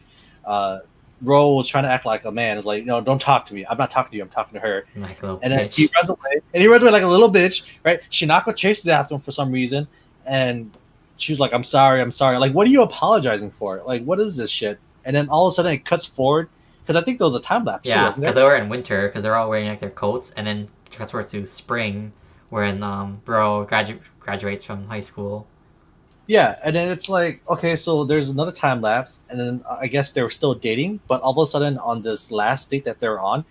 [SPEAKER 3] Uh ro was trying to act like a man. Like no don't talk to me. I'm not talking to you. I'm talking to her.
[SPEAKER 5] Like
[SPEAKER 3] and then
[SPEAKER 5] bitch.
[SPEAKER 3] he runs away. And he runs away like a little bitch right? Shinako chases after him for some reason. And she was like i'm sorry. I'm sorry. Like what are you apologizing for? Like what is this shit? And then all of a sudden it cuts forward because i think there was a time lapse
[SPEAKER 5] Yeah, because they were in winter, because they're all wearing like their coats, and then transfer to spring, when um bro gradu- graduates from high school.
[SPEAKER 3] Yeah, and then it's like, okay, so there's another time lapse, and then I guess they were still dating, but all of a sudden on this last date that they're on,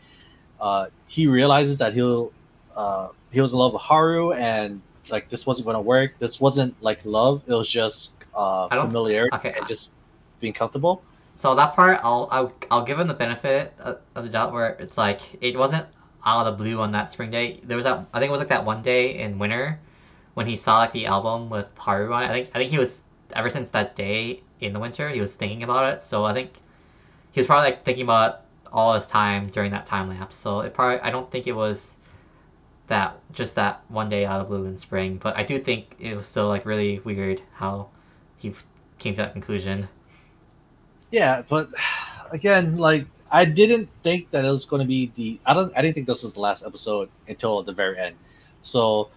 [SPEAKER 3] uh, he realizes that he'll uh, he was in love with Haru, and like this wasn't going to work. This wasn't like love; it was just uh, familiarity
[SPEAKER 5] okay.
[SPEAKER 3] and just being comfortable.
[SPEAKER 5] So that part, I'll I'll, I'll give him the benefit of the doubt, where it's like it wasn't out of the blue on that spring day. There was that I think it was like that one day in winter when he saw like the album with Haru on it. I think I think he was ever since that day in the winter he was thinking about it. So I think he was probably like thinking about all his time during that time lapse. So it probably I don't think it was that just that one day out of blue in spring, but I do think it was still like really weird how he came to that conclusion.
[SPEAKER 3] Yeah, but *sighs* again, like I didn't think that it was going to be the. I don't. I didn't think this was the last episode until the very end. So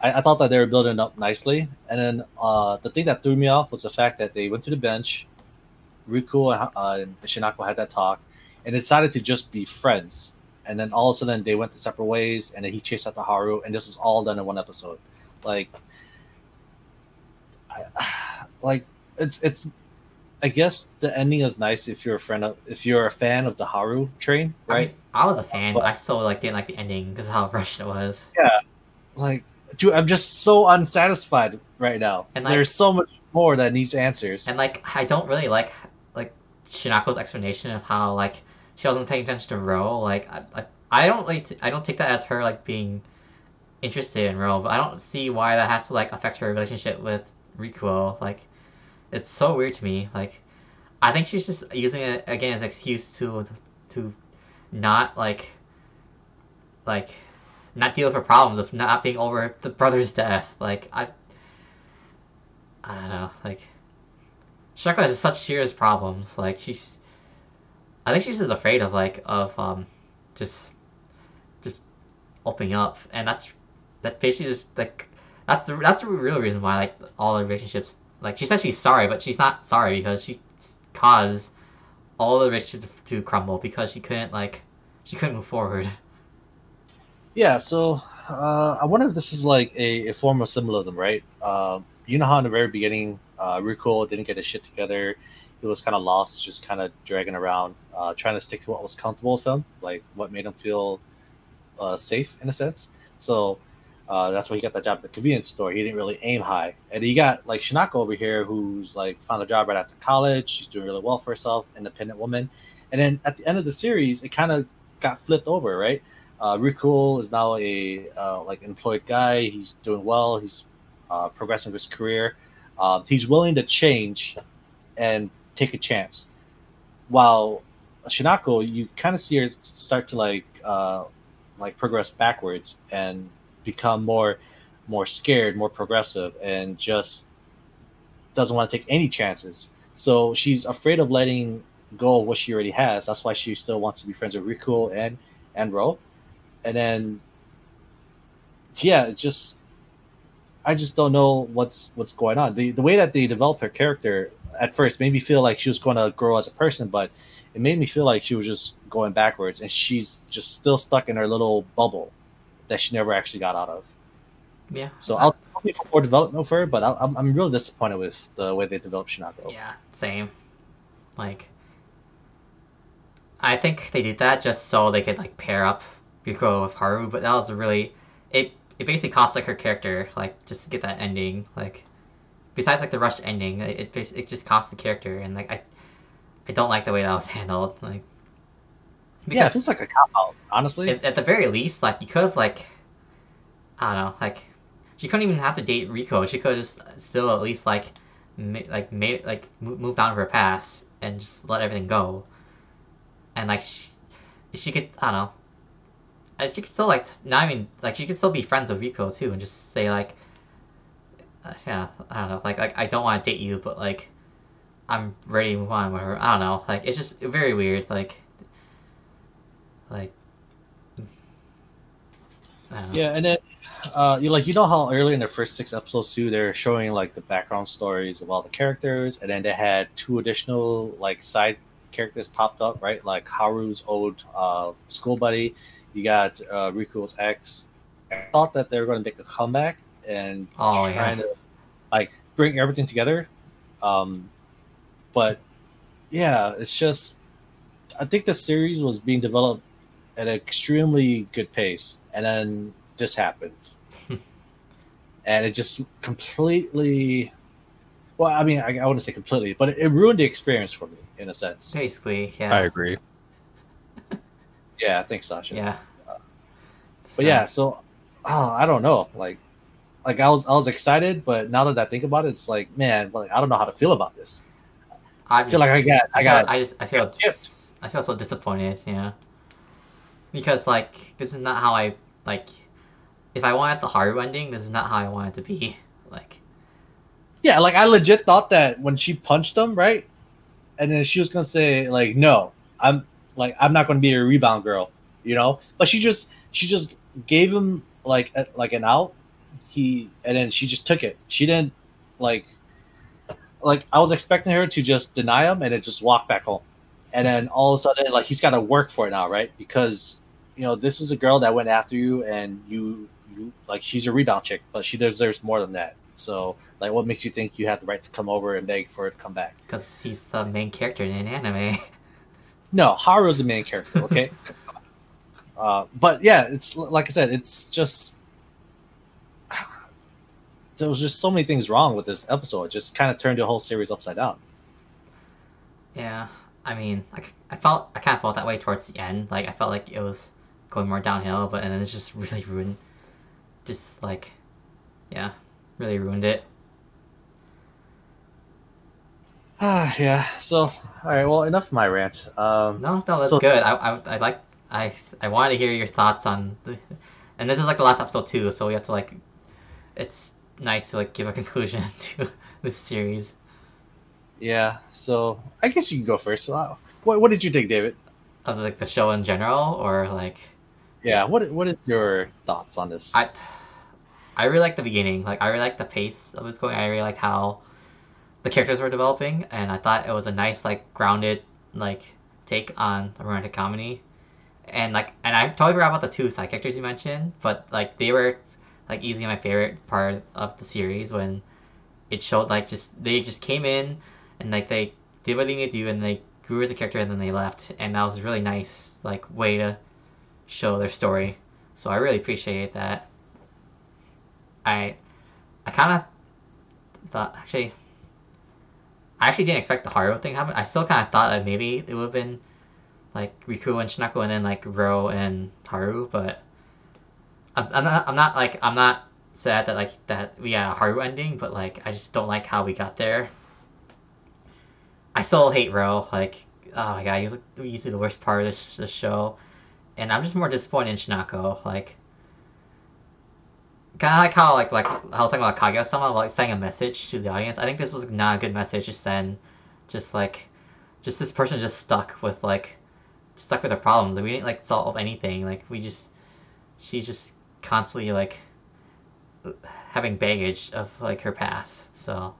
[SPEAKER 3] I, I thought that they were building up nicely, and then uh, the thing that threw me off was the fact that they went to the bench, Riku and, uh, and Shinako had that talk, and decided to just be friends. And then all of a sudden they went to separate ways, and then he chased after Haru, and this was all done in one episode. Like, I, *sighs* like it's it's. I guess the ending is nice if you're a friend of if you're a fan of the Haru train,
[SPEAKER 5] I
[SPEAKER 3] right?
[SPEAKER 5] mean, I was a fan, but
[SPEAKER 3] But-
[SPEAKER 5] I still like didn't like the ending because of how *laughs* rushed it was.
[SPEAKER 3] Yeah, like dude i'm just so unsatisfied right now
[SPEAKER 5] And, like-
[SPEAKER 3] there's so much more that needs answers
[SPEAKER 5] And like, I don't really like like Shinako's explanation of how like she wasn't paying attention to Ro. Like, I, I, I don't like t- I don't take that as her like being interested in Ro, but I don't see why that has to like affect her relationship with Rikuo. Like, it's so weird to me. Like, I think she's just using it again as an excuse to to not like like not deal with her problems of not being over the brother's death. Like, I I don't know, like. Shako has such serious problems. Like she's, I think she's just afraid of like of um, just, just opening up, and that's that basically just like that's the that's the real reason why like all the relationships like she says she's sorry, but she's not sorry because she caused all the relationships to crumble because she couldn't like she couldn't move forward.
[SPEAKER 3] yeah so uh, i wonder if this is like a, a form of symbolism right? Um, you know how in the very beginning uh, Rico didn't get his shit together. He was kind of lost just kind of dragging around uh, trying to stick to what was comfortable with him like what made him feel uh, safe in a sense. So uh, that's why he got that job at the convenience store. He didn't really aim high. And he got like Shinako over here, who's like found a job right after college. She's doing really well for herself, independent woman. And then at the end of the series, it kind of got flipped over, right? Uh, Riku is now a uh, like employed guy. He's doing well. He's uh, progressing his career. Um, he's willing to change and take a chance. While Shinako, you kind of see her start to like uh, like progress backwards and become more more scared, more progressive, and just doesn't want to take any chances. So she's afraid of letting go of what she already has. That's why she still wants to be friends with Riku and and Ro. And then yeah, it's just I just don't know what's what's going on. The the way that they developed her character at first made me feel like she was going to grow as a person, but it made me feel like she was just going backwards, and she's just still stuck in her little bubble that she never actually got out of.
[SPEAKER 5] Yeah.
[SPEAKER 3] So I'll hoping for more development of her, but I'll, I'm I'm really disappointed with the way they developed Shinako.
[SPEAKER 5] Yeah, same. Like, I think they did that just so they could like pair up Yuko with Haru, but that was really it. It basically cost like her character, like just to get that ending. Like, besides like the rushed ending, it it, it just cost the character, and like I, I don't like the way that was *laughs* handled. Like,
[SPEAKER 3] Yeah, it feels like a cop out, honestly.
[SPEAKER 5] at, at the very least, like you could have like, I don't know, like she couldn't even have to date Rico. She could just still at least like, ma- like made like mo- moved on to her past and just let everything go. And like she, she could, I don't know. She could still like not even like she could still be friends with Rico too, and just say like, uh, yeah, I don't know, like like I don't want to date you, but like, I'm ready to move on with her. I don't know, like it's just very weird, like, like. I don't know.
[SPEAKER 3] Yeah, and then uh, you like you know how early in the first six episodes too, they're showing like the background stories of all the characters, and then they had two additional like side characters popped up, right? Like Haru's old uh, school buddy. You got uh, Riku's ex. I thought that they were going to make a comeback and
[SPEAKER 5] Oh,
[SPEAKER 3] trying to like bring everything together. Um, but yeah, it's just I think the series was being developed at an extremely good pace, and then this happened, *laughs* and it just completely. Well, I mean, I, I wouldn't say completely, but it, it ruined the experience for me in a sense.
[SPEAKER 5] Basically, yeah.
[SPEAKER 2] I agree. *laughs*
[SPEAKER 3] Yeah, thanks, Sasha.
[SPEAKER 5] Yeah.
[SPEAKER 3] But yeah, so oh, I don't know. Like, like I was I was excited, but now that I think about it, it's like, man, like I don't know how to feel about this. I feel like I got I got
[SPEAKER 5] I just I feel
[SPEAKER 3] got gypped.
[SPEAKER 5] I feel so disappointed. Yeah. Because like this is not how I like. If I wanted the Haru ending, this is not how I want it to be. *laughs* Like.
[SPEAKER 3] Yeah, like I legit thought that when she punched him, right? And then she was gonna say, like, no, I'm like I'm not gonna be a rebound girl, you know? But she just she just gave him like a, like an out. He and then she just took it. She didn't like like I was expecting her to just deny him and then just walk back home, and then all of a sudden like he's got to work for it now, right? Because you know this is a girl that went after you and you you like she's a rebound chick, but she deserves more than that. So like, what makes you think you have the right to come over and beg for it to come back?
[SPEAKER 5] Because he's the main character in an anime. *laughs*
[SPEAKER 3] No, Haru's the main character. Okay. *laughs* uh, but yeah, it's like I said, it's just *sighs* there was just so many things wrong with this episode. It just kind of turned the whole series upside down.
[SPEAKER 5] Yeah, I mean, I, I felt I kind of felt that way towards the end. Like I felt like it was going more downhill, but and then it's just *laughs* really ruined. Just like, yeah, really ruined it.
[SPEAKER 3] Ah, *sighs* yeah. So, all right. Well, enough of my rant. Um,
[SPEAKER 5] No, no, that's
[SPEAKER 3] So-
[SPEAKER 5] good. I, I, I like, I, I wanted to hear your thoughts on, the, and this is like the last episode too, so we have to like, it's nice to like give a *laughs* conclusion to this series.
[SPEAKER 3] Yeah. So, I guess you can go first. So, uh, what What did you think, David?
[SPEAKER 5] Of like the show in general, or like,
[SPEAKER 3] Yeah. What What is your thoughts on this?
[SPEAKER 5] I, I really like the beginning. Like I really like the pace of what's going. I really like how the characters were developing, and I thought it was a nice, like grounded, like take on a romantic comedy. And like, and I totally forgot about the two side characters you mentioned, but like they were like easily my favorite part of the series when it showed like just they just came in and like they did what they needed to do and they grew as a character and then they left and that was a really nice like way to show their story. So I really appreciate that. I I kind of thought actually I actually didn't expect the Haru thing to happen. I still kind of thought that maybe it would have been like Riku and Shinako and then like Ro and Haru, but I'm, I'm not I'm not like I'm not sad that like that we had a Haru ending, but like I just don't like how we got there. I still hate Ro. Like oh my god, he was like easily the worst part of this, this show, and I'm just more disappointed in Shinako. Like kind of like how like like I was talking about Kaguya-sama, like saying a message to the audience. I think this was not a good message to send. Just like, just this person just stuck with like, stuck with their problems. Like, we didn't like solve anything. Like we just, she's just constantly like having baggage of like her past. So.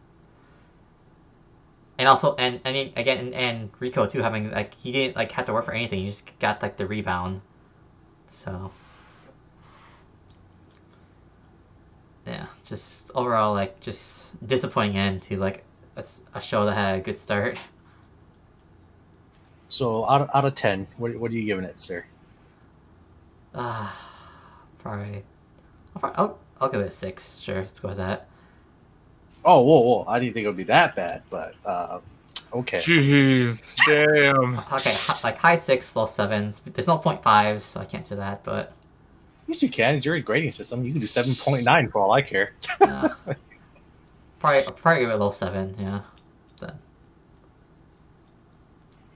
[SPEAKER 5] And also, and I mean again, and, and Rico too, having like he didn't like have to work for anything. He just got like the rebound. So. yeah, just overall like just disappointing end to like a show that had a good start.
[SPEAKER 3] so, out of, out of ten, what What are you giving it, sir?
[SPEAKER 5] Ah, probably. I'll, I'll I'll give it a six. Sure, let's go with that.
[SPEAKER 3] Oh, whoa, whoa! I didn't think it would be that bad, but uh, okay.
[SPEAKER 1] Jeez, damn.
[SPEAKER 5] Okay, like high six, low sevens. There's no point fives, so I can't do that. But
[SPEAKER 3] Yes, you can. It's your grading system. You can do seven point nine for all I care.
[SPEAKER 5] uh, *laughs* probably probably give it a low seven. Yeah. Then.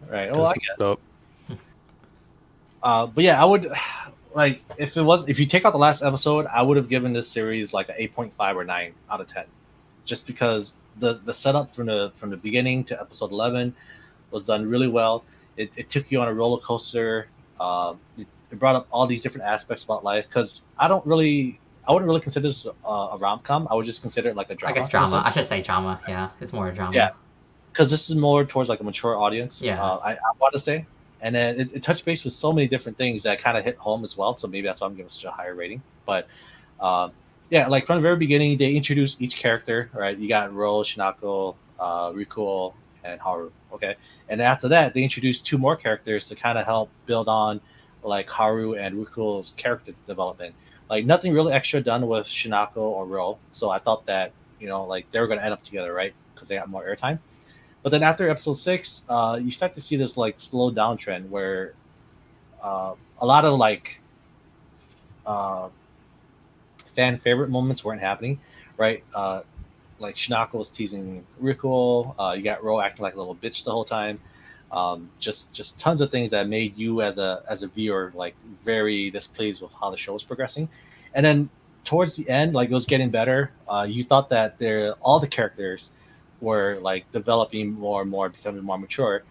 [SPEAKER 3] Right. Well, I guess.
[SPEAKER 2] dope. *laughs*
[SPEAKER 3] Uh, but yeah, I would *sighs* like if it was if you take out the last episode, I would have given this series like an eight point five or nine out of ten, just because the the setup from the from the beginning to episode eleven was done really well. It, it took you on a roller coaster. Um, it, it brought up all these different aspects about life because I don't really. I wouldn't really consider this uh, a rom com. I would just consider it like a drama.
[SPEAKER 5] I guess drama. I should say drama. Yeah, it's more a drama.
[SPEAKER 3] Yeah. because this is more towards like a mature audience.
[SPEAKER 5] Yeah.
[SPEAKER 3] uh, I, I want to say, and then it, it touched base with so many different things that kind of hit home as well. So maybe that's why I'm giving such a higher rating. But um, yeah, like from the very beginning, they introduced each character. Right, you got Ro, Shinako, uh, Rikuo, and Haru. Okay, and after that, they introduced two more characters to kind of help build on like Haru and Rikuo's character development. Like nothing really extra done with Shinako or Ro. So I thought that you know like they were gonna end up together, right? Because they got more airtime. But then after episode six, uh, you start to see this like slow down trend where uh, a lot of like uh, fan favorite moments weren't happening, right? Uh, like Shinako was teasing Rikuo. Uh, you got Ro acting like a little bitch the whole time. Um, just just tons of things that made you as a as a viewer like very displeased with how the show was progressing. And then towards the end, like it was getting better. Uh, you thought that there all the characters were like developing more and more, becoming more mature.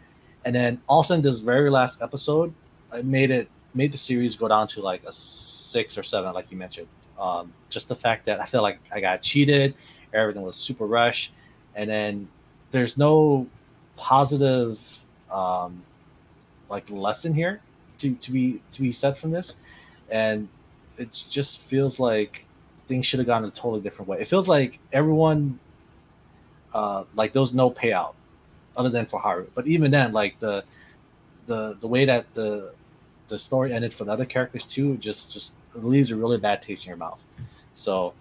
[SPEAKER 3] And then all of a sudden, this very last episode, it made it made the series go down to like a six or seven, like you mentioned. Um, just the fact that I feel like I got cheated, everything was super rushed, and then there's no positive um, like lesson here to, to be to be said from this, and it just feels like things should have gone a totally different way. It feels like everyone uh, like there was no payout other than for Haru, but even then, like the the the way that the the story ended for the other characters too, just just leaves a really bad taste in your mouth. So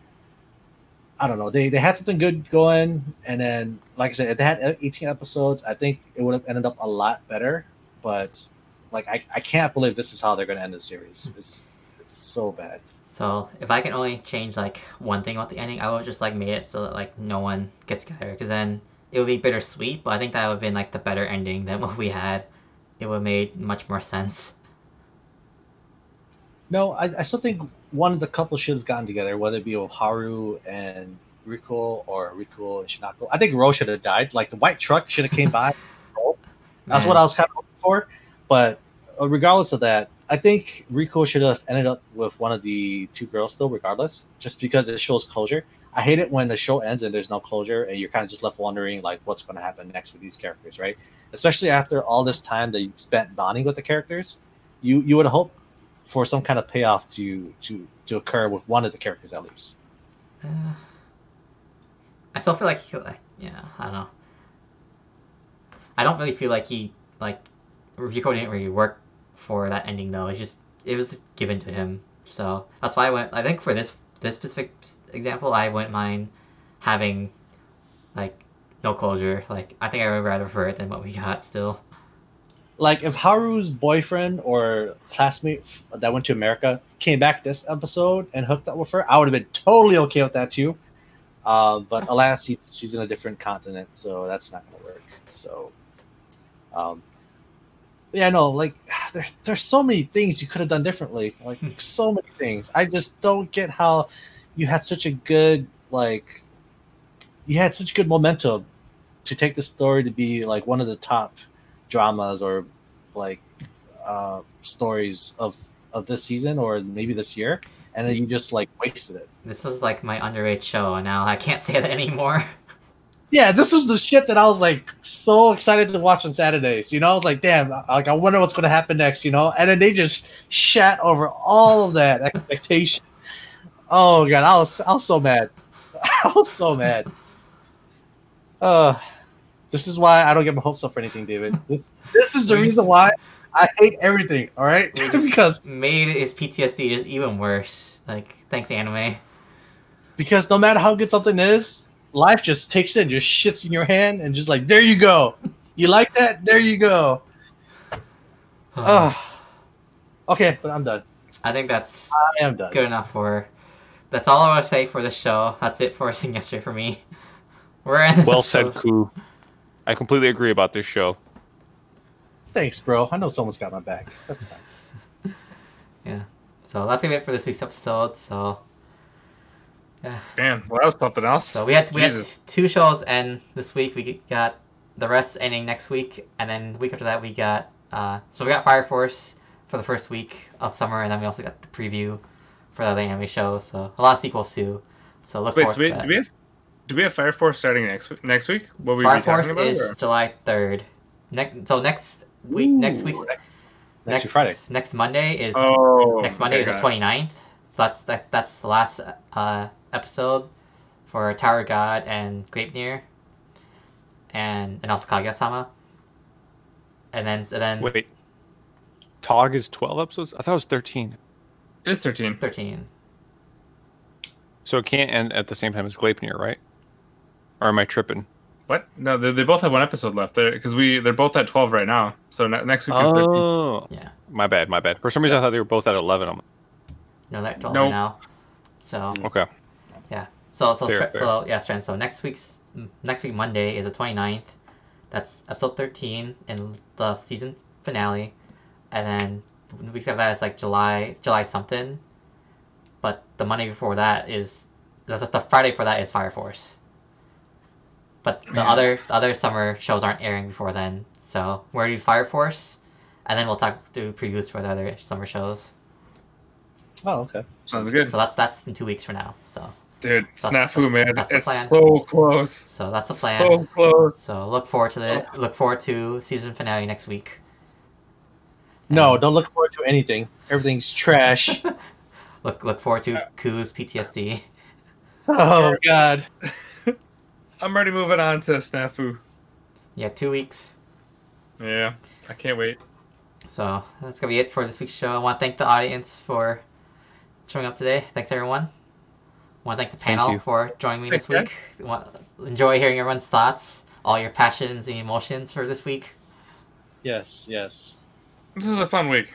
[SPEAKER 3] I don't know. They they had something good going, and then like I said, if they had 18 episodes, I think it would have ended up a lot better. But like I, I can't believe this is how they're to end the series. It's it's so bad.
[SPEAKER 5] So if I can only change like one thing about the ending, I would just like made it so that like no one gets together, because then it would be bittersweet. But I think that would have been like the better ending than *laughs* what we had. It would have made much more sense.
[SPEAKER 3] No, I, I still think one of the couple should have gotten together, whether it be Haru and Rikuo or Rikuo and Shinako. I think Ro should have died. Like the white truck should have came by. *laughs* That's what I was kind of looking for. But uh, regardless of that, I think Rikuo should have ended up with one of the two girls still, regardless, just because it shows closure. I hate it when the show ends and there's no closure and you're kind of just left wondering like what's going to happen next with these characters, right? Especially after all this time that you spent bonding with the characters, you you would hope for some kind of payoff to to to occur with one of the characters at least.
[SPEAKER 5] Uh, I still feel like, he, like yeah, I don't know. I don't really feel like he like Rikuo didn't really work for that ending though. It's just it was given to him, so that's why I went. I think for this this specific example, I wouldn't mind having like no closure. Like I think I would rather prefer it than what we got still.
[SPEAKER 3] Like if Haru's boyfriend or classmate f- that went to America came back this episode and hooked up with her, I would have been totally okay with that too. Uh, but alas, he, she's in a different continent, so that's not going to work. So, um, yeah, no, like *sighs* there, there's so many things you could have done differently. Like so many things. I just don't get how you had such a good like you had such good momentum to take the story to be like one of the top dramas or like uh, stories of of this season or maybe this year, and then you just like wasted it.
[SPEAKER 5] This was like my underage show, and now I can't *laughs* say that anymore.
[SPEAKER 3] Yeah, this was the shit that I was like so excited to watch on Saturdays. You know, I was like, damn, like I wonder what's going to happen next. You know, and then they just shat over all of that expectation. Oh god, I was I was so mad. *laughs* I was so mad. Uh, this is why I don't get my hopes up for anything, David. *laughs* This this is the reason why I hate everything. All right, *laughs* because
[SPEAKER 5] made his PTSD just even worse. Like thanks anime.
[SPEAKER 3] because no matter how good something is, life just takes it, and just shits in your hand, and just like there you go. You like that? There you go. *sighs* Ugh. okay, but I'm done.
[SPEAKER 5] I think that's
[SPEAKER 3] I am done.
[SPEAKER 5] good enough for. That's all I want to say for the show. That's it for Sing *laughs* Yesterday for me. We're in.
[SPEAKER 2] Well said, Ku. I completely agree about this show.
[SPEAKER 3] Thanks, bro. I know someone's got my back. That's nice. *laughs* Yeah.
[SPEAKER 5] So that's gonna be it for this week's episode. So Yeah.
[SPEAKER 1] Man, well, that was something else.
[SPEAKER 5] So we had we
[SPEAKER 1] Jesus.
[SPEAKER 5] had two shows end this week. We got the rest ending next week, and then the week after that we got uh, so we got Fire Force for the first week of summer, and then we also got the preview for the other anime show. So a lot of sequels too. So look
[SPEAKER 1] Wait,
[SPEAKER 5] forward
[SPEAKER 1] so we,
[SPEAKER 5] to that.
[SPEAKER 1] do we have do we have Fire Force starting next week? Next week? What we
[SPEAKER 5] Fire
[SPEAKER 1] be
[SPEAKER 5] Force
[SPEAKER 1] talking about?
[SPEAKER 5] is
[SPEAKER 1] or-
[SPEAKER 5] July third. Next, so next week, next week's
[SPEAKER 3] Ooh, next week Friday.
[SPEAKER 5] Next Monday is
[SPEAKER 1] Oh,
[SPEAKER 5] next Monday
[SPEAKER 1] okay,
[SPEAKER 5] is the
[SPEAKER 1] got it.
[SPEAKER 5] 29th. So that's that, that's the last uh, episode for Tower God and Gleipnir, and and also Kaguya-sama. And then and then
[SPEAKER 2] Wait, Tog is twelve episodes. I thought it was thirteen.
[SPEAKER 1] It is thirteen.
[SPEAKER 5] 13.
[SPEAKER 2] So it can't end at the same time as Gleipnir, right? Or am I tripping?
[SPEAKER 1] What? No, they, they both have one episode left because we they're both at twelve right now. So ne- next week is thirteen.
[SPEAKER 2] Oh,
[SPEAKER 5] Yeah,
[SPEAKER 2] my bad, my bad. For some reason, I thought they were both at eleven. I'm
[SPEAKER 5] no, they're 12
[SPEAKER 1] Nope.
[SPEAKER 5] now. So
[SPEAKER 2] okay.
[SPEAKER 5] so so
[SPEAKER 2] Fair,
[SPEAKER 5] so yeah, Strand. So next week's mm, next week Monday is the 29th. That's episode 13 in the season finale, and then the weeks after that is like July July something. But the Monday before that is the, the Friday for that is Fire Force. But the
[SPEAKER 1] Man.
[SPEAKER 5] other the other summer shows aren't airing before then, so we're gonna do Fire Force, and then we'll talk do previews for the other summer shows.
[SPEAKER 3] Oh, okay.
[SPEAKER 1] Sounds good.
[SPEAKER 5] So that's that's in two weeks from now. So
[SPEAKER 1] Dude,
[SPEAKER 5] So-
[SPEAKER 1] snafu, man. It's so close.
[SPEAKER 5] So that's the plan.
[SPEAKER 1] So close.
[SPEAKER 5] So look forward to the oh. look forward to season finale next week.
[SPEAKER 3] No,
[SPEAKER 5] And
[SPEAKER 3] don't look forward to anything. Everything's trash. *laughs*
[SPEAKER 5] look look forward to uh. Ku's PTSD.
[SPEAKER 3] oh god. *laughs*
[SPEAKER 1] I'm already moving on to snafu.
[SPEAKER 5] Yeah, two weeks.
[SPEAKER 1] Yeah, I can't wait.
[SPEAKER 5] So that's gonna be it for this week's show. I want to thank the audience for showing up today. Thanks everyone. I want to thank the panel
[SPEAKER 2] you.
[SPEAKER 5] for joining me this week. Want, enjoy hearing everyone's thoughts, all your passions and emotions for this week.
[SPEAKER 3] Yes, yes.
[SPEAKER 1] This is a fun week.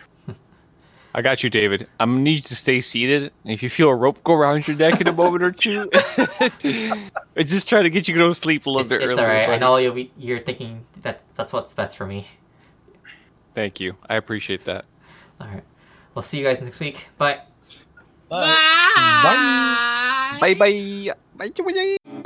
[SPEAKER 2] I got you, David. I'm gonna need you to stay seated. If you feel a rope go around your neck in a moment or two, *laughs* I just try to get you to go to sleep a little
[SPEAKER 5] It's,
[SPEAKER 2] bit
[SPEAKER 5] it's
[SPEAKER 2] earlier.
[SPEAKER 5] all right. I know you'll be, you're thinking that that's what's best for me.
[SPEAKER 2] Thank you. I appreciate that.
[SPEAKER 5] All right. We'll see you guys next week. Bye.
[SPEAKER 3] Bye.
[SPEAKER 2] Bye. Bye bye. Bye bye.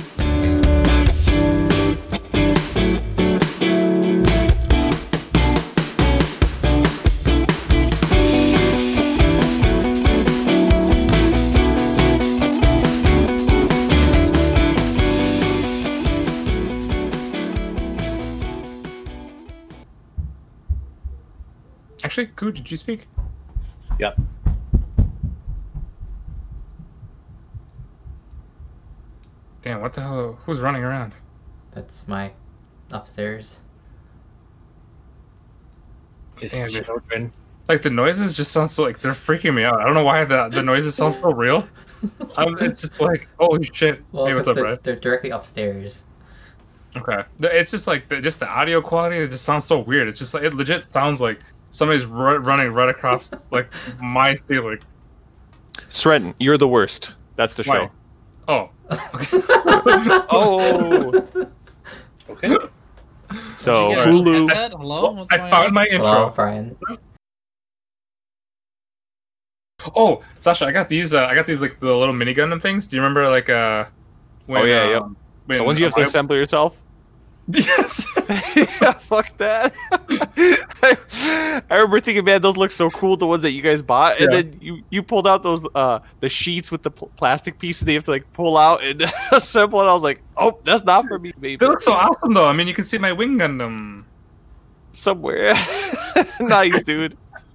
[SPEAKER 1] Actually, Ku, did you speak?
[SPEAKER 3] Yep.
[SPEAKER 1] Damn, what the hell? Who's running around?
[SPEAKER 5] That's my upstairs.
[SPEAKER 3] It's
[SPEAKER 1] Damn, dude.
[SPEAKER 3] children.
[SPEAKER 1] Like the noises just sound so like they're freaking me out. I don't know why the the noises sound so *laughs* real. Um, it's just like holy shit.
[SPEAKER 5] Well,
[SPEAKER 1] hey, what's
[SPEAKER 5] 'cause
[SPEAKER 1] up,
[SPEAKER 5] they're,
[SPEAKER 1] Brad?
[SPEAKER 5] they're directly upstairs.
[SPEAKER 1] Okay, it's just like the, just the audio quality. It just sounds so weird. It's just like it legit sounds like somebody's ru- running right across *laughs* like my ceiling.
[SPEAKER 2] Srenton, you're the worst. That's the
[SPEAKER 1] Why?
[SPEAKER 2] show.
[SPEAKER 1] Oh, *laughs*
[SPEAKER 2] Oh.
[SPEAKER 3] Okay.
[SPEAKER 2] So
[SPEAKER 4] Did you get a
[SPEAKER 2] Hulu.
[SPEAKER 4] headset? Hello? What's
[SPEAKER 1] I
[SPEAKER 4] going
[SPEAKER 1] found
[SPEAKER 4] on?
[SPEAKER 1] my intro.
[SPEAKER 5] Hello, Brian.
[SPEAKER 1] Oh, Sasha, I got these. Uh, I got these like the little minigun Gundam things. Do you remember like uh? When,
[SPEAKER 2] Oh, yeah, yep.
[SPEAKER 1] um, when
[SPEAKER 2] The ones you have to
[SPEAKER 1] I-
[SPEAKER 2] assemble yourself.
[SPEAKER 1] Yes. *laughs* *laughs*
[SPEAKER 2] yeah, fuck that. *laughs* I, I remember thinking, man, those look so cool. The ones that you guys bought, and
[SPEAKER 1] Yeah.
[SPEAKER 2] then you you pulled out those uh the sheets with the pl- plastic pieces that you have to like pull out and assemble. And I was like, oh, that's not for me, baby.
[SPEAKER 1] they look so awesome though. I mean, you can see my wing Gundam.
[SPEAKER 2] Somewhere. nice, dude.